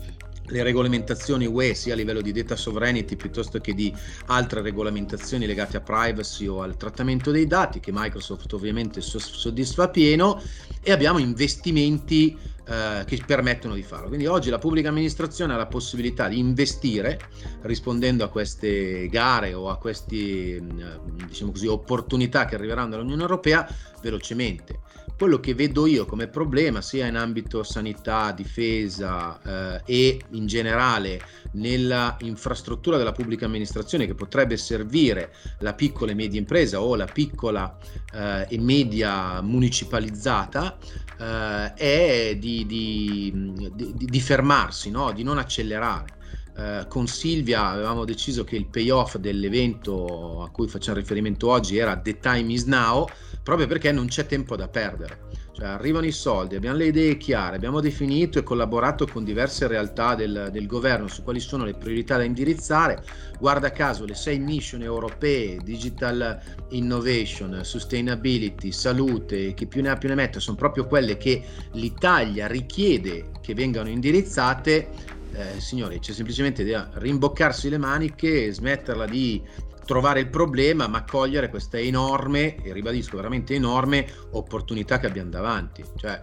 S3: le regolamentazioni UE sia a livello di data sovereignty piuttosto che di altre regolamentazioni legate a privacy o al trattamento dei dati che Microsoft ovviamente soddisfa pieno e abbiamo investimenti eh, che permettono di farlo. Quindi oggi la pubblica amministrazione ha la possibilità di investire rispondendo a queste gare o a queste mm, diciamo così, opportunità che arriveranno dall'Unione Europea velocemente. Quello che vedo io come problema sia in ambito sanità, difesa eh, e in generale nella infrastruttura della pubblica amministrazione che potrebbe servire la piccola e media impresa o la piccola eh, e media municipalizzata eh, è di, di, di, di fermarsi, no? di non accelerare. Uh, con Silvia avevamo deciso che il payoff dell'evento a cui facciamo riferimento oggi era The Time is Now, proprio perché non c'è tempo da perdere. Cioè, arrivano i soldi, abbiamo le idee chiare, abbiamo definito e collaborato con diverse realtà del, del, governo su quali sono le priorità da indirizzare. Guarda caso, le sei mission europee, digital innovation, sustainability, salute, che più ne ha più ne metta, sono proprio quelle che l'Italia richiede che vengano indirizzate. Eh, signori, c'è semplicemente da rimboccarsi le maniche smetterla di trovare il problema, ma cogliere questa enorme, e ribadisco veramente enorme, opportunità che abbiamo davanti. Cioè,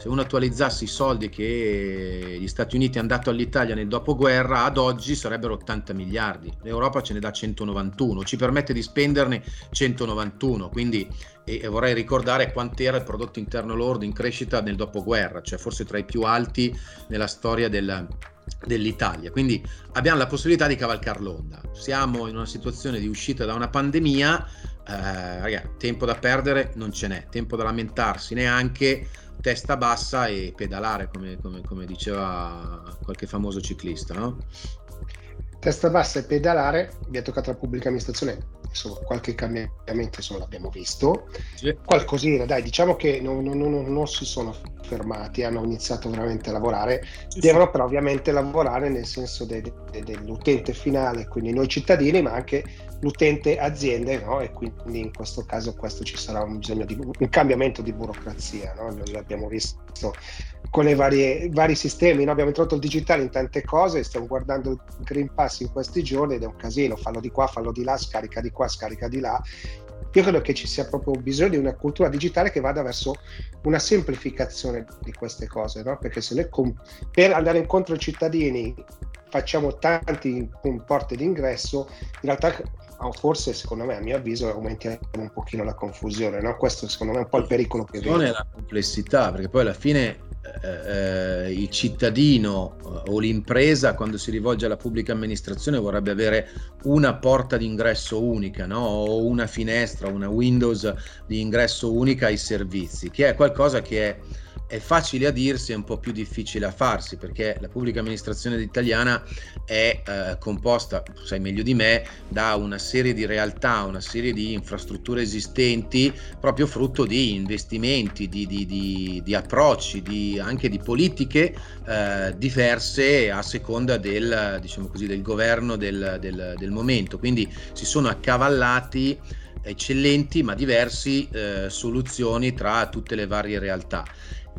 S3: se uno attualizzasse i soldi che gli Stati Uniti hanno dato all'Italia nel dopoguerra, ad oggi sarebbero 80 miliardi. L'Europa ce ne dà 191, ci permette di spenderne 191, quindi e, vorrei ricordare quant'era il prodotto interno lordo in crescita nel dopoguerra, cioè forse tra i più alti nella storia del, dell'Italia. Quindi abbiamo la possibilità di cavalcare l'onda. Siamo in una situazione di uscita da una pandemia, eh, ragazzi, tempo da perdere non ce n'è, tempo da lamentarsi neanche, testa bassa e pedalare, come, come, come diceva qualche famoso ciclista. No?
S1: Testa bassa e pedalare, vi è toccato la pubblica amministrazione insomma, qualche cambiamento insomma, l'abbiamo visto. Sì. Qualcosina, dai, diciamo che non, non, non, non, si sono fermati, hanno iniziato veramente a lavorare, sì, devono sì. però ovviamente lavorare nel senso de, de, dell'utente finale, quindi noi cittadini, ma anche l'utente aziende, no? e quindi in questo caso questo ci sarà un bisogno di un cambiamento di burocrazia, no? l'abbiamo visto con i vari sistemi, no? abbiamo introdotto il digitale in tante cose, stiamo guardando il Green Pass in questi giorni ed è un casino, fallo di qua, fallo di là, scarica di qua, scarica di là. Io credo che ci sia proprio bisogno di una cultura digitale che vada verso una semplificazione di queste cose, no? perché se noi com- per andare incontro ai cittadini facciamo tanti porte d'ingresso, in realtà forse secondo me a mio avviso aumentiamo un pochino la confusione, no? questo secondo me è un po' il pericolo che vedo.
S3: È la complessità, perché poi alla fine eh, il cittadino eh, o l'impresa quando si rivolge alla pubblica amministrazione vorrebbe avere una porta d'ingresso unica no? o una finestra, una Windows di ingresso unica ai servizi, che è qualcosa che è è facile a dirsi, è un po' più difficile a farsi, perché la pubblica amministrazione italiana è eh, composta, sai meglio di me, da una serie di realtà, una serie di infrastrutture esistenti, proprio frutto di investimenti, di, di, di, di approcci, anche di politiche eh, diverse a seconda del, diciamo così, del governo del, del, del momento. Quindi si sono accavallati eccellenti ma diversi eh, soluzioni tra tutte le varie realtà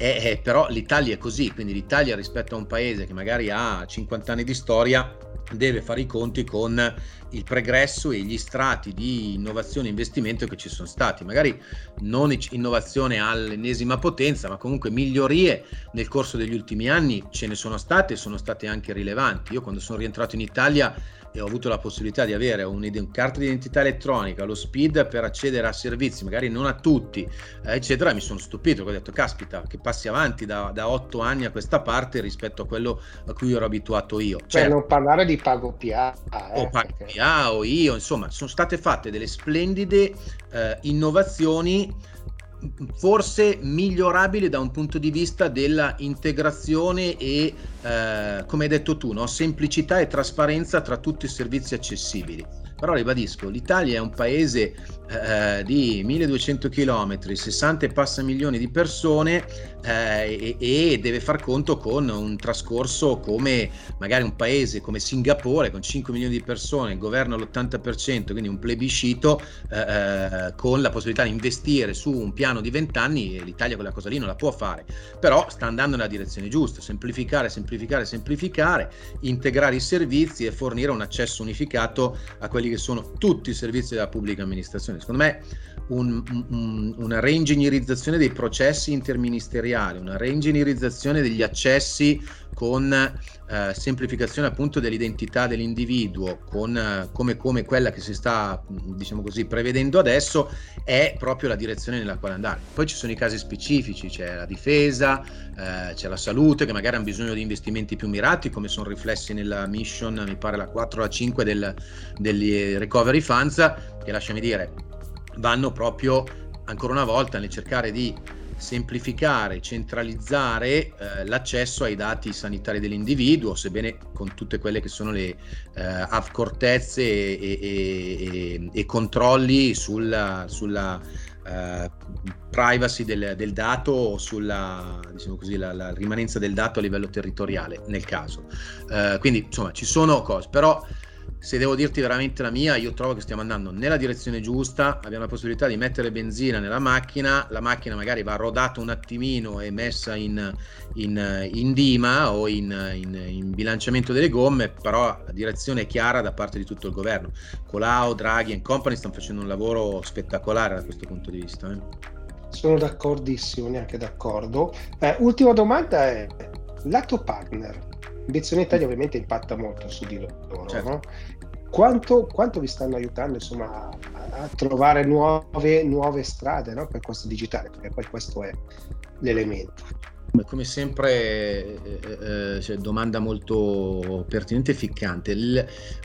S3: eh, eh, però l'Italia è così, quindi l'Italia rispetto a un paese che magari ha 50 anni di storia deve fare i conti con il pregresso e gli strati di innovazione e investimento che ci sono stati. Magari non innovazione all'ennesima potenza, ma comunque migliorie nel corso degli ultimi anni ce ne sono state e sono state anche rilevanti. Io quando sono rientrato in Italia e ho avuto la possibilità di avere un, carta di identità elettronica, lo speed per accedere a servizi, magari non a tutti, eh, eccetera, mi sono stupito, ho detto, caspita, che passi avanti da, da 8 anni a questa parte rispetto a quello a cui ero abituato io.
S1: Cioè, certo, non parlare di Pago PA.
S3: Eh, o Pago. PA o io, insomma, sono state fatte delle splendide eh, innovazioni forse migliorabile da un punto di vista della integrazione e, eh, come hai detto tu, no? semplicità e trasparenza tra tutti i servizi accessibili. Però ribadisco, l'Italia è un paese eh, di 1200 km, 60 e passa milioni di persone eh, e, e, deve far conto con un trascorso come magari un paese come Singapore con 5 milioni di persone, il governo all'80%, quindi un plebiscito eh, eh con la possibilità di investire su un piano di 20 anni e l'Italia quella cosa lì non la può fare, però sta andando nella direzione giusta, semplificare, semplificare, semplificare, integrare i servizi e fornire un accesso unificato a quelli che sono tutti i servizi della pubblica amministrazione. Secondo me un, un, una reingegnerizzazione dei processi interministeriali, una reingegnerizzazione degli accessi con eh, semplificazione appunto dell'identità dell'individuo, con, eh, come, come, quella che si sta diciamo così prevedendo adesso, è proprio la direzione nella quale andare. Poi ci sono i casi specifici, c'è la difesa, eh, c'è la salute che magari hanno bisogno di investimenti più mirati, come sono riflessi nella mission, mi pare la 4 o la 5 del, degli recovery funds, che lasciami dire vanno proprio ancora una volta nel cercare di semplificare, centralizzare eh, l'accesso ai dati sanitari dell'individuo, sebbene con tutte quelle che sono le eh, accortezze e, e, e, e, controlli sulla, sulla eh, privacy del, del, dato o sulla diciamo così, la, la, rimanenza del dato a livello territoriale nel caso. Eh, quindi insomma ci sono cose, però se devo dirti veramente la mia, io trovo che stiamo andando nella direzione giusta, abbiamo la possibilità di mettere benzina nella macchina, la macchina magari va rodata un attimino e messa in, in, in dima o in, in, bilanciamento delle gomme, però la direzione è chiara da parte di tutto il governo. Colau, Draghi e company stanno facendo un lavoro spettacolare da questo punto di vista. Eh.
S1: Sono d'accordissimo, neanche d'accordo. Eh, ultima domanda è, lato partner, Ambizione Italia ovviamente impatta molto su di loro, certo. no? quanto, quanto, vi stanno aiutando insomma, a, a trovare nuove, nuove strade no? per questo digitale, perché poi questo è l'elemento.
S3: Come sempre, eh, eh, cioè, domanda molto pertinente e ficcante. Il,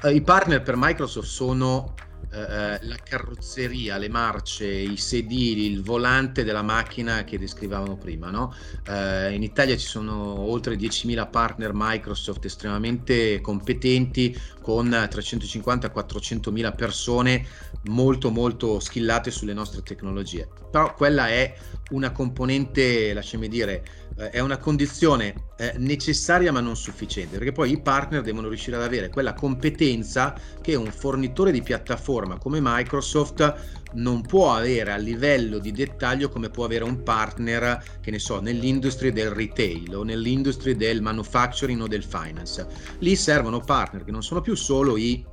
S3: eh, I partner per Microsoft sono eh, eh, la carrozzeria, le marce, i sedili, il volante della macchina che descrivavamo prima. No? Eh, in Italia ci sono oltre 10.000 partner Microsoft estremamente competenti con 350-400.000 persone molto molto skillate sulle nostre tecnologie. Però quella è una componente, lasciami dire, è una condizione eh, necessaria ma non sufficiente, perché poi i partner devono riuscire ad avere quella competenza che un fornitore di piattaforma come Microsoft non può avere a livello di dettaglio come può avere un partner, che ne so, nell'industria del retail o nell'industria del manufacturing o del finance. Lì servono partner che non sono più solo i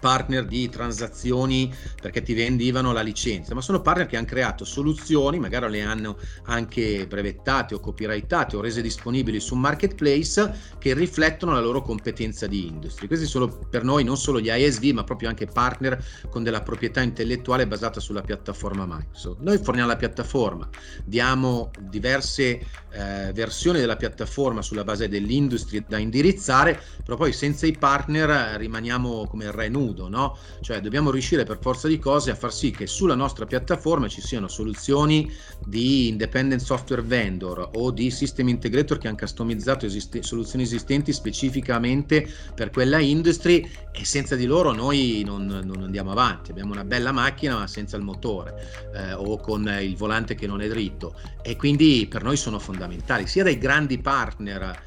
S3: partner di transazioni perché ti vendivano la licenza, ma sono partner che hanno creato soluzioni, magari le hanno anche brevettate o copyrightate o rese disponibili su un marketplace che riflettono la loro competenza di industry. Questi sono per noi non solo gli ISV, ma proprio anche partner con della proprietà intellettuale basata sulla piattaforma Microsoft. Noi forniamo la piattaforma, diamo diverse eh, versioni della piattaforma sulla base dell'industry da indirizzare, però poi senza i partner rimaniamo come il re nudo, no? Cioè dobbiamo riuscire per forza di cose a far sì che sulla nostra piattaforma ci siano soluzioni di independent software vendor o di system integrator che hanno customizzato esiste- soluzioni esistenti specificamente per quella industry e senza di loro noi non, non andiamo avanti. Abbiamo una bella macchina ma senza il motore eh, o con il volante che non è dritto e quindi per noi sono fondamentali sia dai grandi partner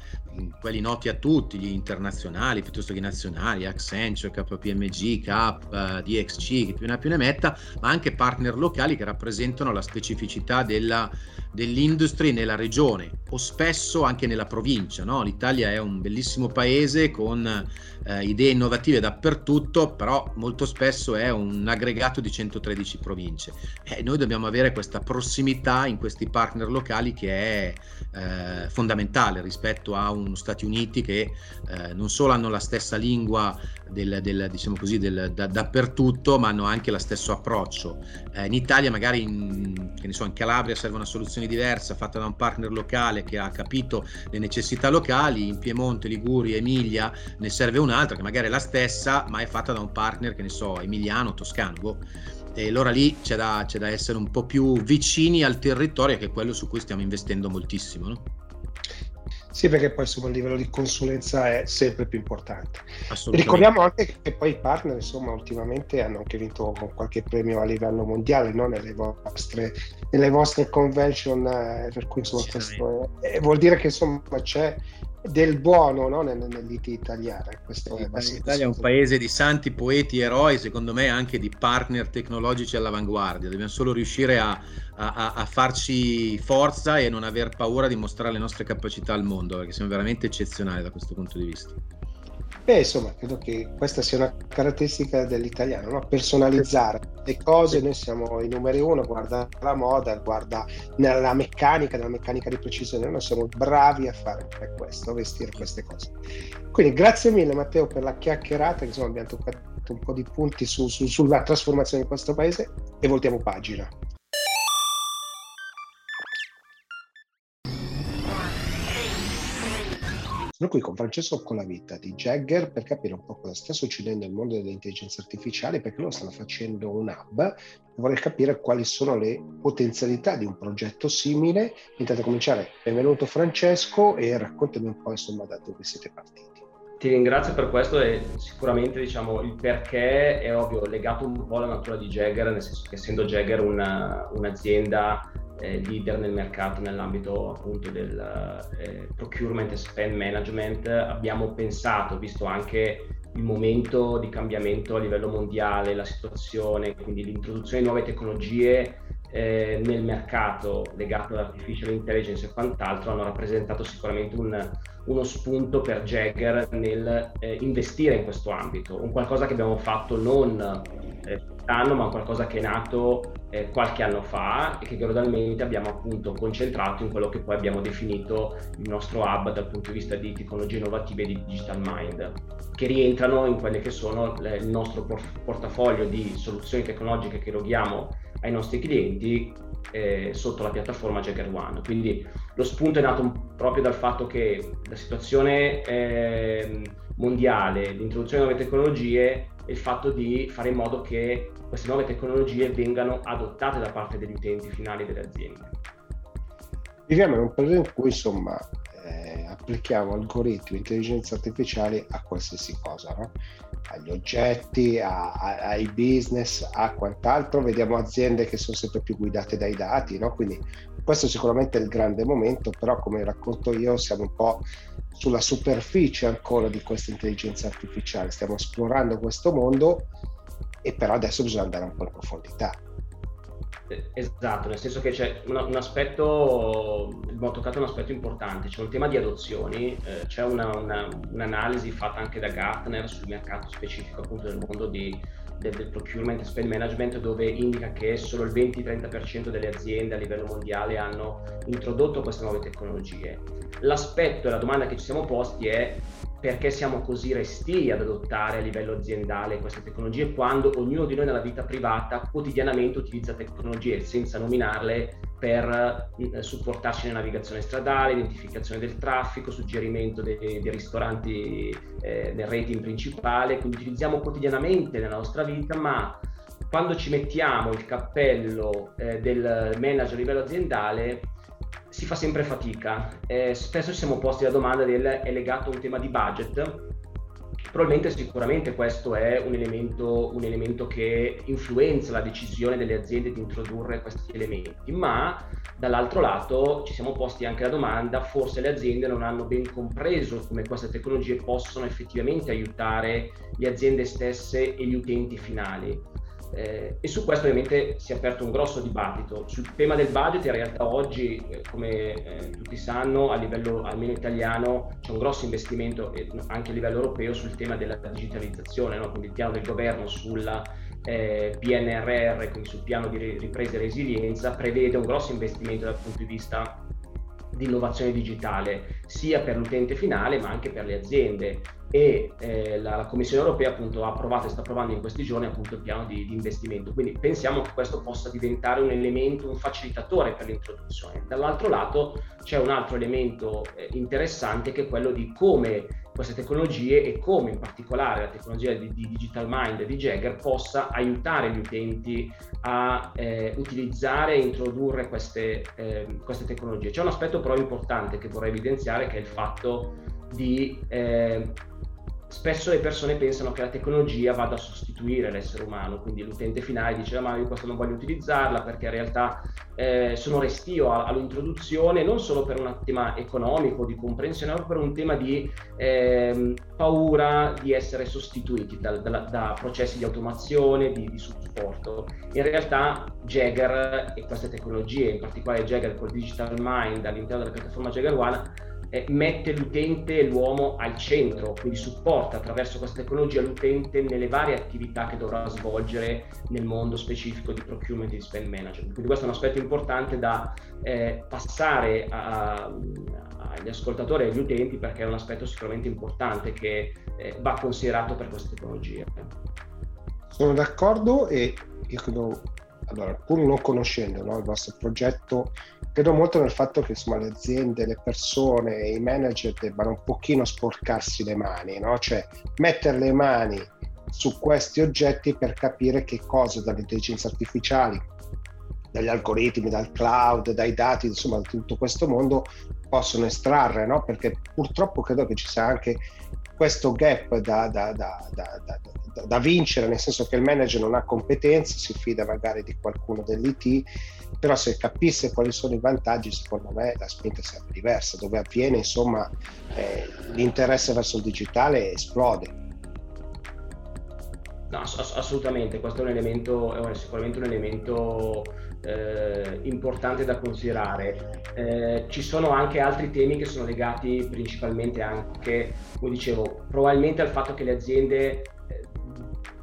S3: quelli noti a tutti, gli internazionali piuttosto che nazionali, Accenture, KPMG, CAP, DXC, che più ne ha più ne metta, ma anche partner locali che rappresentano la specificità della, dell'industria nella regione o spesso anche nella provincia. No? L'Italia è un bellissimo paese con eh, idee innovative dappertutto, però molto spesso è un aggregato di 113 province. E noi dobbiamo avere questa prossimità in questi partner locali che è eh, fondamentale rispetto a uno Stati Uniti che eh, non solo hanno la stessa lingua del, del, diciamo così, del, da, dappertutto, ma hanno anche lo stesso approccio. Eh, in Italia magari in, so, in Calabria serve una soluzione diversa fatta da un partner locale che ha capito le necessità locali, in Piemonte, Liguria, Emilia ne serve un'altra che magari è la stessa, ma è fatta da un partner che ne so, emiliano, toscano. Boh. E allora lì c'è da, c'è da, essere un po' più vicini al territorio, che è quello su cui stiamo investendo moltissimo. No?
S1: Sì, perché poi insomma il livello di consulenza è sempre più importante. Ricordiamo anche che poi i partner, insomma, ultimamente hanno anche vinto qualche premio a livello mondiale no? nelle, vostre, nelle vostre convention, eh, per cui insomma questo è, eh, vuol dire che insomma c'è del buono no? nell'IT italiana.
S3: L'Italia è un paese di santi, poeti, eroi, secondo me anche di partner tecnologici all'avanguardia. Dobbiamo solo riuscire a, a, a, farci forza e non aver paura di mostrare le nostre capacità al mondo, perché siamo veramente eccezionali da questo punto di vista.
S1: Beh, insomma, credo che questa sia una caratteristica dell'italiano, no? personalizzare le cose. Noi siamo i numeri uno, guarda la moda, guarda nella meccanica, nella meccanica di precisione, noi siamo bravi a fare questo, vestire queste cose. Quindi grazie mille Matteo per la chiacchierata, che insomma abbiamo toccato un po' di punti su, su, sulla trasformazione di questo paese e voltiamo pagina. Sono qui con Francesco Colavita di Jagger per capire un po' cosa sta succedendo nel mondo delle intelligenze artificiali, perché loro stanno facendo un hub e vorrei capire quali sono le potenzialità di un progetto simile. Intanto cominciare, benvenuto Francesco e raccontami un po' insomma da dove siete partiti.
S4: Ti ringrazio per questo e sicuramente diciamo, il perché è ovvio legato un po' alla natura di Jagger, nel senso che essendo Jagger una, un'azienda eh, leader nel mercato nell'ambito appunto del eh, procurement e spend management, abbiamo pensato, visto anche il momento di cambiamento a livello mondiale, la situazione, quindi l'introduzione di nuove tecnologie eh, nel mercato legato all'artificial intelligence e quant'altro hanno rappresentato sicuramente un, uno spunto per Jagger nel eh, investire in questo ambito, un qualcosa che abbiamo fatto non eh, quest'anno, ma qualcosa che è nato eh, qualche anno fa e che gradualmente abbiamo appunto concentrato in quello che poi abbiamo definito il nostro hub dal punto di vista di tecnologie innovative di Digital Mind, che rientrano in quelle che sono le, il nostro portafoglio di soluzioni tecnologiche che eroghiamo ai nostri clienti eh, sotto la piattaforma Jagger One. Quindi lo spunto è nato proprio dal fatto che la situazione eh, mondiale, l'introduzione di nuove tecnologie e il fatto di fare in modo che queste nuove tecnologie vengano adottate da parte degli utenti finali delle aziende.
S1: Viviamo in un periodo in cui insomma applichiamo algoritmi, intelligenza artificiale a qualsiasi cosa, no? agli oggetti, a, a, ai business, a quant'altro. Vediamo aziende che sono sempre più guidate dai dati, no? quindi questo sicuramente è il grande momento, però come racconto io siamo un po' sulla superficie ancora di questa intelligenza artificiale, stiamo esplorando questo mondo e però adesso bisogna andare un po' in profondità.
S4: Esatto, nel senso che c'è un, un aspetto, abbiamo toccato un aspetto importante, c'è un tema di adozioni, eh, c'è una, una, un'analisi fatta anche da Gartner sul mercato specifico appunto del mondo di, del, del procurement spend management dove indica che solo il 20-30% delle aziende a livello mondiale hanno introdotto queste nuove tecnologie. L'aspetto e la domanda che ci siamo posti è perché siamo così resti ad adottare a livello aziendale queste tecnologie quando ognuno di noi nella vita privata quotidianamente utilizza tecnologie senza nominarle per eh, supportarci nella navigazione stradale, identificazione del traffico, suggerimento dei, dei ristoranti eh, nel rating principale, quindi utilizziamo quotidianamente nella nostra vita, ma quando ci mettiamo il cappello eh, del manager a livello aziendale si fa sempre fatica. Eh, spesso ci siamo posti la domanda del è legato a un tema di budget. Probabilmente sicuramente questo è un elemento, un elemento che influenza la decisione delle aziende di introdurre questi elementi, ma dall'altro lato ci siamo posti anche la domanda, forse le aziende non hanno ben compreso come queste tecnologie possono effettivamente aiutare le aziende stesse e gli utenti finali. Eh, e su questo ovviamente si è aperto un grosso dibattito. Sul tema del budget in realtà oggi, eh, come eh, tutti sanno, a livello almeno italiano c'è un grosso investimento anche a livello europeo sul tema della digitalizzazione, no? quindi il piano del governo sulla eh, PNRR, quindi sul piano di ripresa e resilienza, prevede un grosso investimento dal punto di vista di innovazione digitale, sia per l'utente finale ma anche per le aziende e eh, la, la, Commissione europea appunto ha approvato e sta approvando in questi giorni appunto il piano di, di, investimento. Quindi pensiamo che questo possa diventare un elemento, un facilitatore per l'introduzione. Dall'altro lato c'è un altro elemento eh, interessante che è quello di come queste tecnologie e come in particolare la tecnologia di, di Digital Mind di Jagger possa aiutare gli utenti a eh, utilizzare e introdurre queste, eh, queste tecnologie. C'è un aspetto però importante che vorrei evidenziare che è il fatto di eh, spesso le persone pensano che la tecnologia vada a sostituire l'essere umano, quindi l'utente finale dice ah, ma io questo non voglio utilizzarla perché in realtà eh, sono restio all'introduzione non solo per un tema economico, di comprensione, ma per un tema di eh, paura di essere sostituiti da, da, da processi di automazione, di, di, supporto. In realtà Jagger e queste tecnologie, in particolare Jagger col Digital Mind all'interno della piattaforma Jagger One, eh, mette l'utente e l'uomo al centro, quindi supporta attraverso questa tecnologia l'utente nelle varie attività che dovrà svolgere nel mondo specifico di procurement e di spend management. Quindi questo è un aspetto importante da eh, passare a, a, agli ascoltatori e agli utenti perché è un aspetto sicuramente importante che eh, va considerato per queste tecnologie.
S1: Sono d'accordo e io credo allora, pur non conoscendo no, il vostro progetto, credo molto nel fatto che insomma, le aziende, le persone, i manager debbano un pochino sporcarsi le mani, no? cioè mettere le mani su questi oggetti per capire che cosa dalle intelligenze artificiali, dagli algoritmi, dal cloud, dai dati, insomma, da tutto questo mondo possono estrarre, no? perché purtroppo credo che ci sia anche questo gap da, da, da, da, vincere, nel senso che il manager non ha competenze, si fida magari di qualcuno dell'IT, però se capisse quali sono i vantaggi, secondo me la spinta sarebbe diversa, dove avviene insomma eh, l'interesse verso il digitale esplode.
S4: No, ass- assolutamente, questo è un elemento, è sicuramente un elemento eh, importante da considerare. Eh, ci sono anche altri temi che sono legati principalmente anche, come dicevo, probabilmente al fatto che le aziende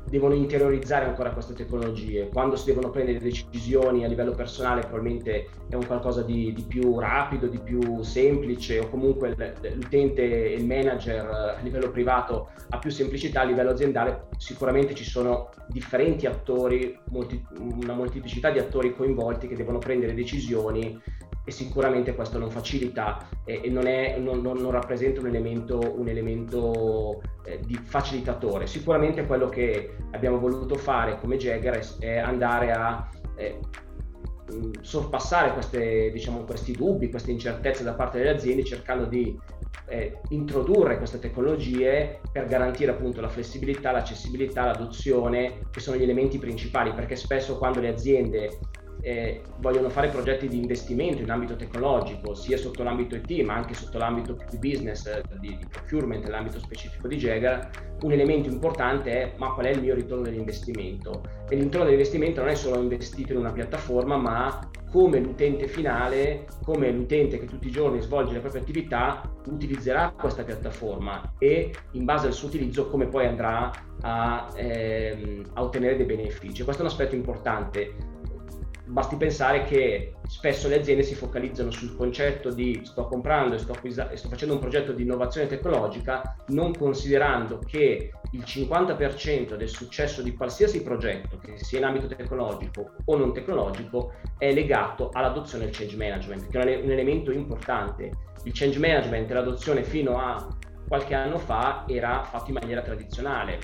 S4: devono interiorizzare ancora queste tecnologie. Quando si devono prendere decisioni a livello personale probabilmente è un qualcosa di, di più rapido, di più semplice o comunque l'utente e il manager a livello privato ha più semplicità, a livello aziendale sicuramente ci sono differenti attori, molti, una molteplicità di attori coinvolti che devono prendere decisioni e sicuramente questo non facilita eh, e non, è, non, non, non, rappresenta un elemento, un elemento eh, di facilitatore. Sicuramente quello che abbiamo voluto fare come Jagger è, è andare a eh, mm, sorpassare queste, diciamo, questi dubbi, queste incertezze da parte delle aziende cercando di eh, introdurre queste tecnologie per garantire appunto la flessibilità, l'accessibilità, l'adozione, che sono gli elementi principali, perché spesso quando le aziende eh, vogliono fare progetti di investimento in ambito tecnologico, sia sotto l'ambito IT ma anche sotto l'ambito più di business, eh, di, di procurement, l'ambito specifico di Jagger, un elemento importante è ma qual è il mio ritorno dell'investimento? E il ritorno dell'investimento non è solo investito in una piattaforma, ma come l'utente finale, come l'utente che tutti i giorni svolge le proprie attività utilizzerà questa piattaforma e in base al suo utilizzo come poi andrà a, ehm, a ottenere dei benefici. Questo è un aspetto importante basti pensare che spesso le aziende si focalizzano sul concetto di sto comprando e sto, e sto, facendo un progetto di innovazione tecnologica, non considerando che il 50% del successo di qualsiasi progetto, che sia in ambito tecnologico o non tecnologico, è legato all'adozione del change management, che è un elemento importante. Il change management e l'adozione fino a qualche anno fa era fatto in maniera tradizionale,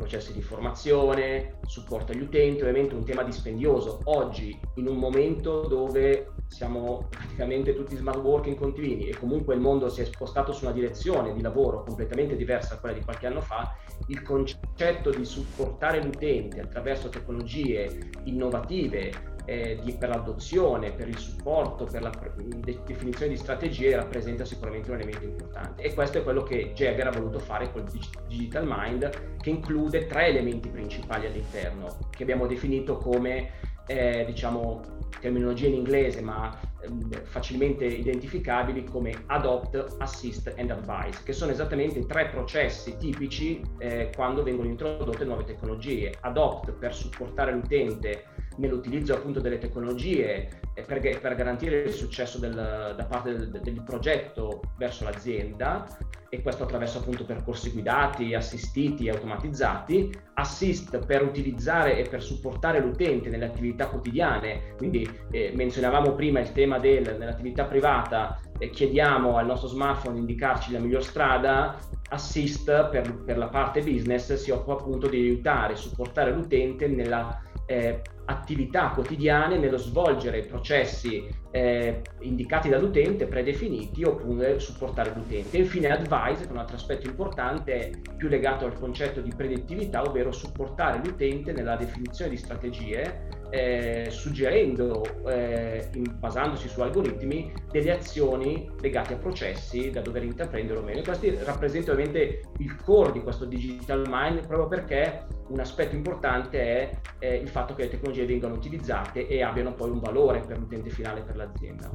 S4: processi di formazione, supporto agli utenti, ovviamente un tema dispendioso. Oggi, in un momento dove siamo praticamente tutti smart working continui e comunque il mondo si è spostato su una direzione di lavoro completamente diversa da quella di qualche anno fa, il concetto di supportare l'utente attraverso tecnologie innovative eh, di, per l'adozione, per il supporto, per la de- definizione di strategie rappresenta sicuramente un elemento importante. E questo è quello che Jagger ha voluto fare col Digital Mind, che include tre elementi principali all'interno, che abbiamo definito come, eh, diciamo, terminologia in inglese, ma eh, facilmente identificabili come adopt, assist and advise, che sono esattamente tre processi tipici eh, quando vengono introdotte nuove tecnologie. Adopt per supportare l'utente nell'utilizzo appunto delle tecnologie per, per garantire il successo del, da parte del, del, progetto verso l'azienda e questo attraverso appunto percorsi guidati, assistiti e automatizzati, assist per utilizzare e per supportare l'utente nelle attività quotidiane, quindi eh, menzionavamo prima il tema del nell'attività privata eh, chiediamo al nostro smartphone di indicarci la miglior strada, assist per, per la parte business si occupa appunto di aiutare, supportare l'utente nella eh, attività quotidiane nello svolgere processi eh, indicati dall'utente, predefiniti, oppure supportare l'utente. Infine advise, che è un altro aspetto importante, più legato al concetto di predittività, ovvero supportare l'utente nella definizione di strategie eh, suggerendo, eh, in, basandosi su algoritmi, delle azioni legate a processi da dover intraprendere o meno. E questo rappresenta ovviamente il core di questo digital mind proprio perché un aspetto importante è eh, il fatto che le tecnologie vengano utilizzate e abbiano poi un valore per l'utente finale, per l'azienda.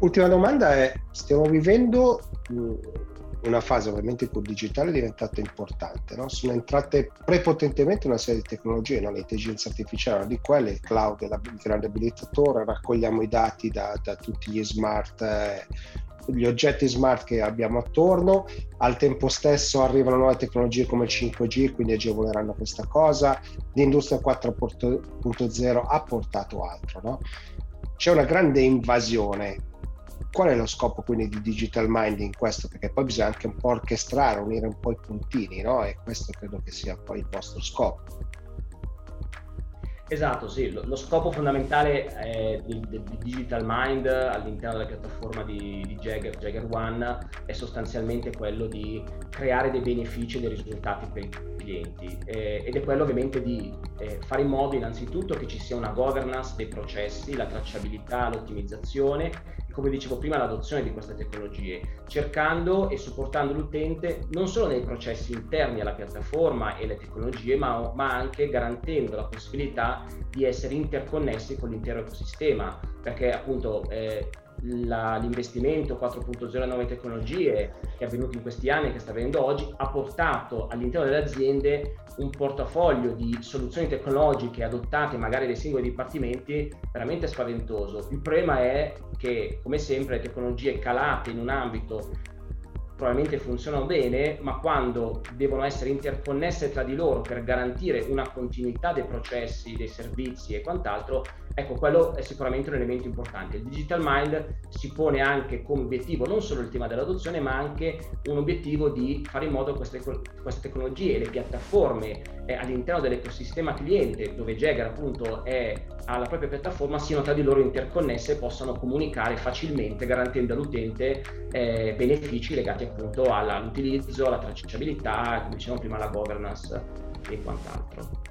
S1: Ultima domanda è, stiamo vivendo una fase ovviamente in cui il digitale è diventato importante, no? sono entrate prepotentemente una serie di tecnologie, no? l'intelligenza artificiale, di quelle, il cloud il grande abilitatore, raccogliamo i dati da, da tutti gli smart, eh, gli oggetti smart che abbiamo attorno, al tempo stesso arrivano nuove tecnologie come il 5G, quindi agevoleranno questa cosa, l'industria 4.0 ha portato altro. No? C'è una grande invasione qual è lo scopo quindi di digital mind in questo? Perché poi bisogna anche un po' orchestrare, unire un po' i puntini, no? E questo credo che sia poi il vostro scopo.
S4: Esatto, sì, lo, lo scopo fondamentale eh, di, di, Digital Mind all'interno della piattaforma di, di Jagger, Jagger One, è sostanzialmente quello di creare dei benefici e dei risultati per i clienti. Eh, ed è quello ovviamente di eh, fare in modo innanzitutto che ci sia una governance dei processi, la tracciabilità, l'ottimizzazione come dicevo prima, l'adozione di queste tecnologie, cercando e supportando l'utente non solo nei processi interni alla piattaforma e alle tecnologie, ma, ma anche garantendo la possibilità di essere interconnessi con l'intero ecosistema, perché appunto eh, la, l'investimento 4.0 nuove tecnologie che è avvenuto in questi anni e che sta avvenendo oggi ha portato all'interno delle aziende un portafoglio di soluzioni tecnologiche adottate magari dai singoli dipartimenti veramente spaventoso. Il problema è che, come sempre, le tecnologie calate in un ambito probabilmente funzionano bene, ma quando devono essere interconnesse tra di loro per garantire una continuità dei processi, dei servizi e quant'altro, Ecco, quello è sicuramente un elemento importante. Il Digital Mind si pone anche come obiettivo non solo il tema dell'adozione, ma anche un obiettivo di fare in modo che queste, queste tecnologie le piattaforme eh, all'interno dell'ecosistema cliente, dove Jagger appunto è, ha la propria piattaforma, siano tra di loro interconnesse e possano comunicare facilmente, garantendo all'utente eh, benefici legati appunto all'utilizzo, alla tracciabilità, come dicevamo prima, alla governance e quant'altro.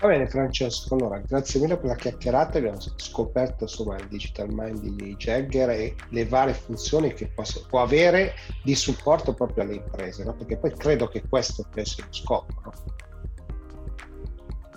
S1: Va bene Francesco, allora grazie mille per la chiacchierata, abbiamo scoperto insomma il digital mind di Jagger e le varie funzioni che può, può avere di supporto proprio alle imprese, no? perché poi credo che questo sia lo scopo. No?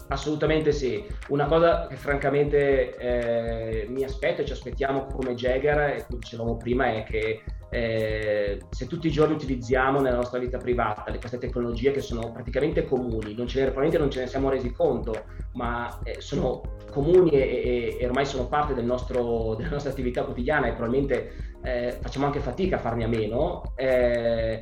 S4: Assolutamente sì. Una cosa che francamente eh, mi aspetto e ci aspettiamo come Jagger, e come dicevamo prima, è che eh, se tutti i giorni utilizziamo nella nostra vita privata queste tecnologie che sono praticamente comuni, non ce ne, probabilmente non ce ne siamo resi conto, ma eh, sono comuni e, e, e, ormai sono parte del nostro, della nostra attività quotidiana e probabilmente eh, facciamo anche fatica a farne a meno. Eh,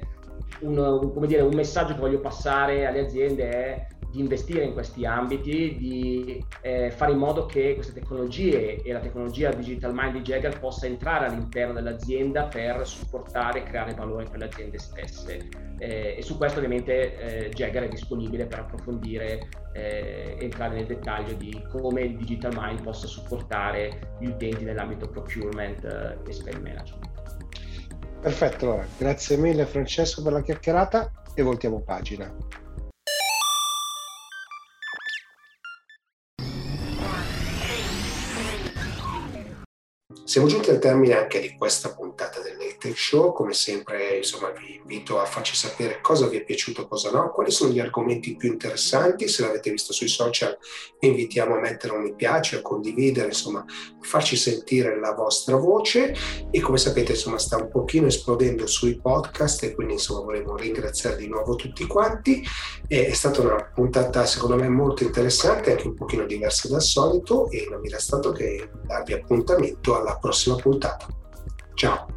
S4: un, un, dire, un messaggio che voglio passare alle aziende è di investire in questi ambiti, di eh, fare in modo che queste tecnologie e la tecnologia Digital Mind di Jagger possa entrare all'interno dell'azienda per supportare e creare valore per le aziende stesse. Eh, e su questo ovviamente eh, Jagger è disponibile per approfondire e eh, entrare nel dettaglio di come il Digital Mind possa supportare gli utenti nell'ambito procurement eh, e spend management.
S1: Perfetto, allora, grazie mille Francesco per la chiacchierata e voltiamo pagina. Siamo giunti al termine anche di questa puntata del Late Show, come sempre insomma vi invito a farci sapere cosa vi è piaciuto, cosa no, quali sono gli argomenti più interessanti, se l'avete visto sui social vi invitiamo a mettere un mi piace, a condividere, insomma farci sentire la vostra voce. E come sapete insomma sta un pochino esplodendo sui podcast e quindi insomma volevo ringraziare di nuovo tutti quanti, è stata una puntata secondo me molto interessante, anche un pochino diversa dal solito. E non mi resta altro che darvi appuntamento alla prossima puntata. Ciao!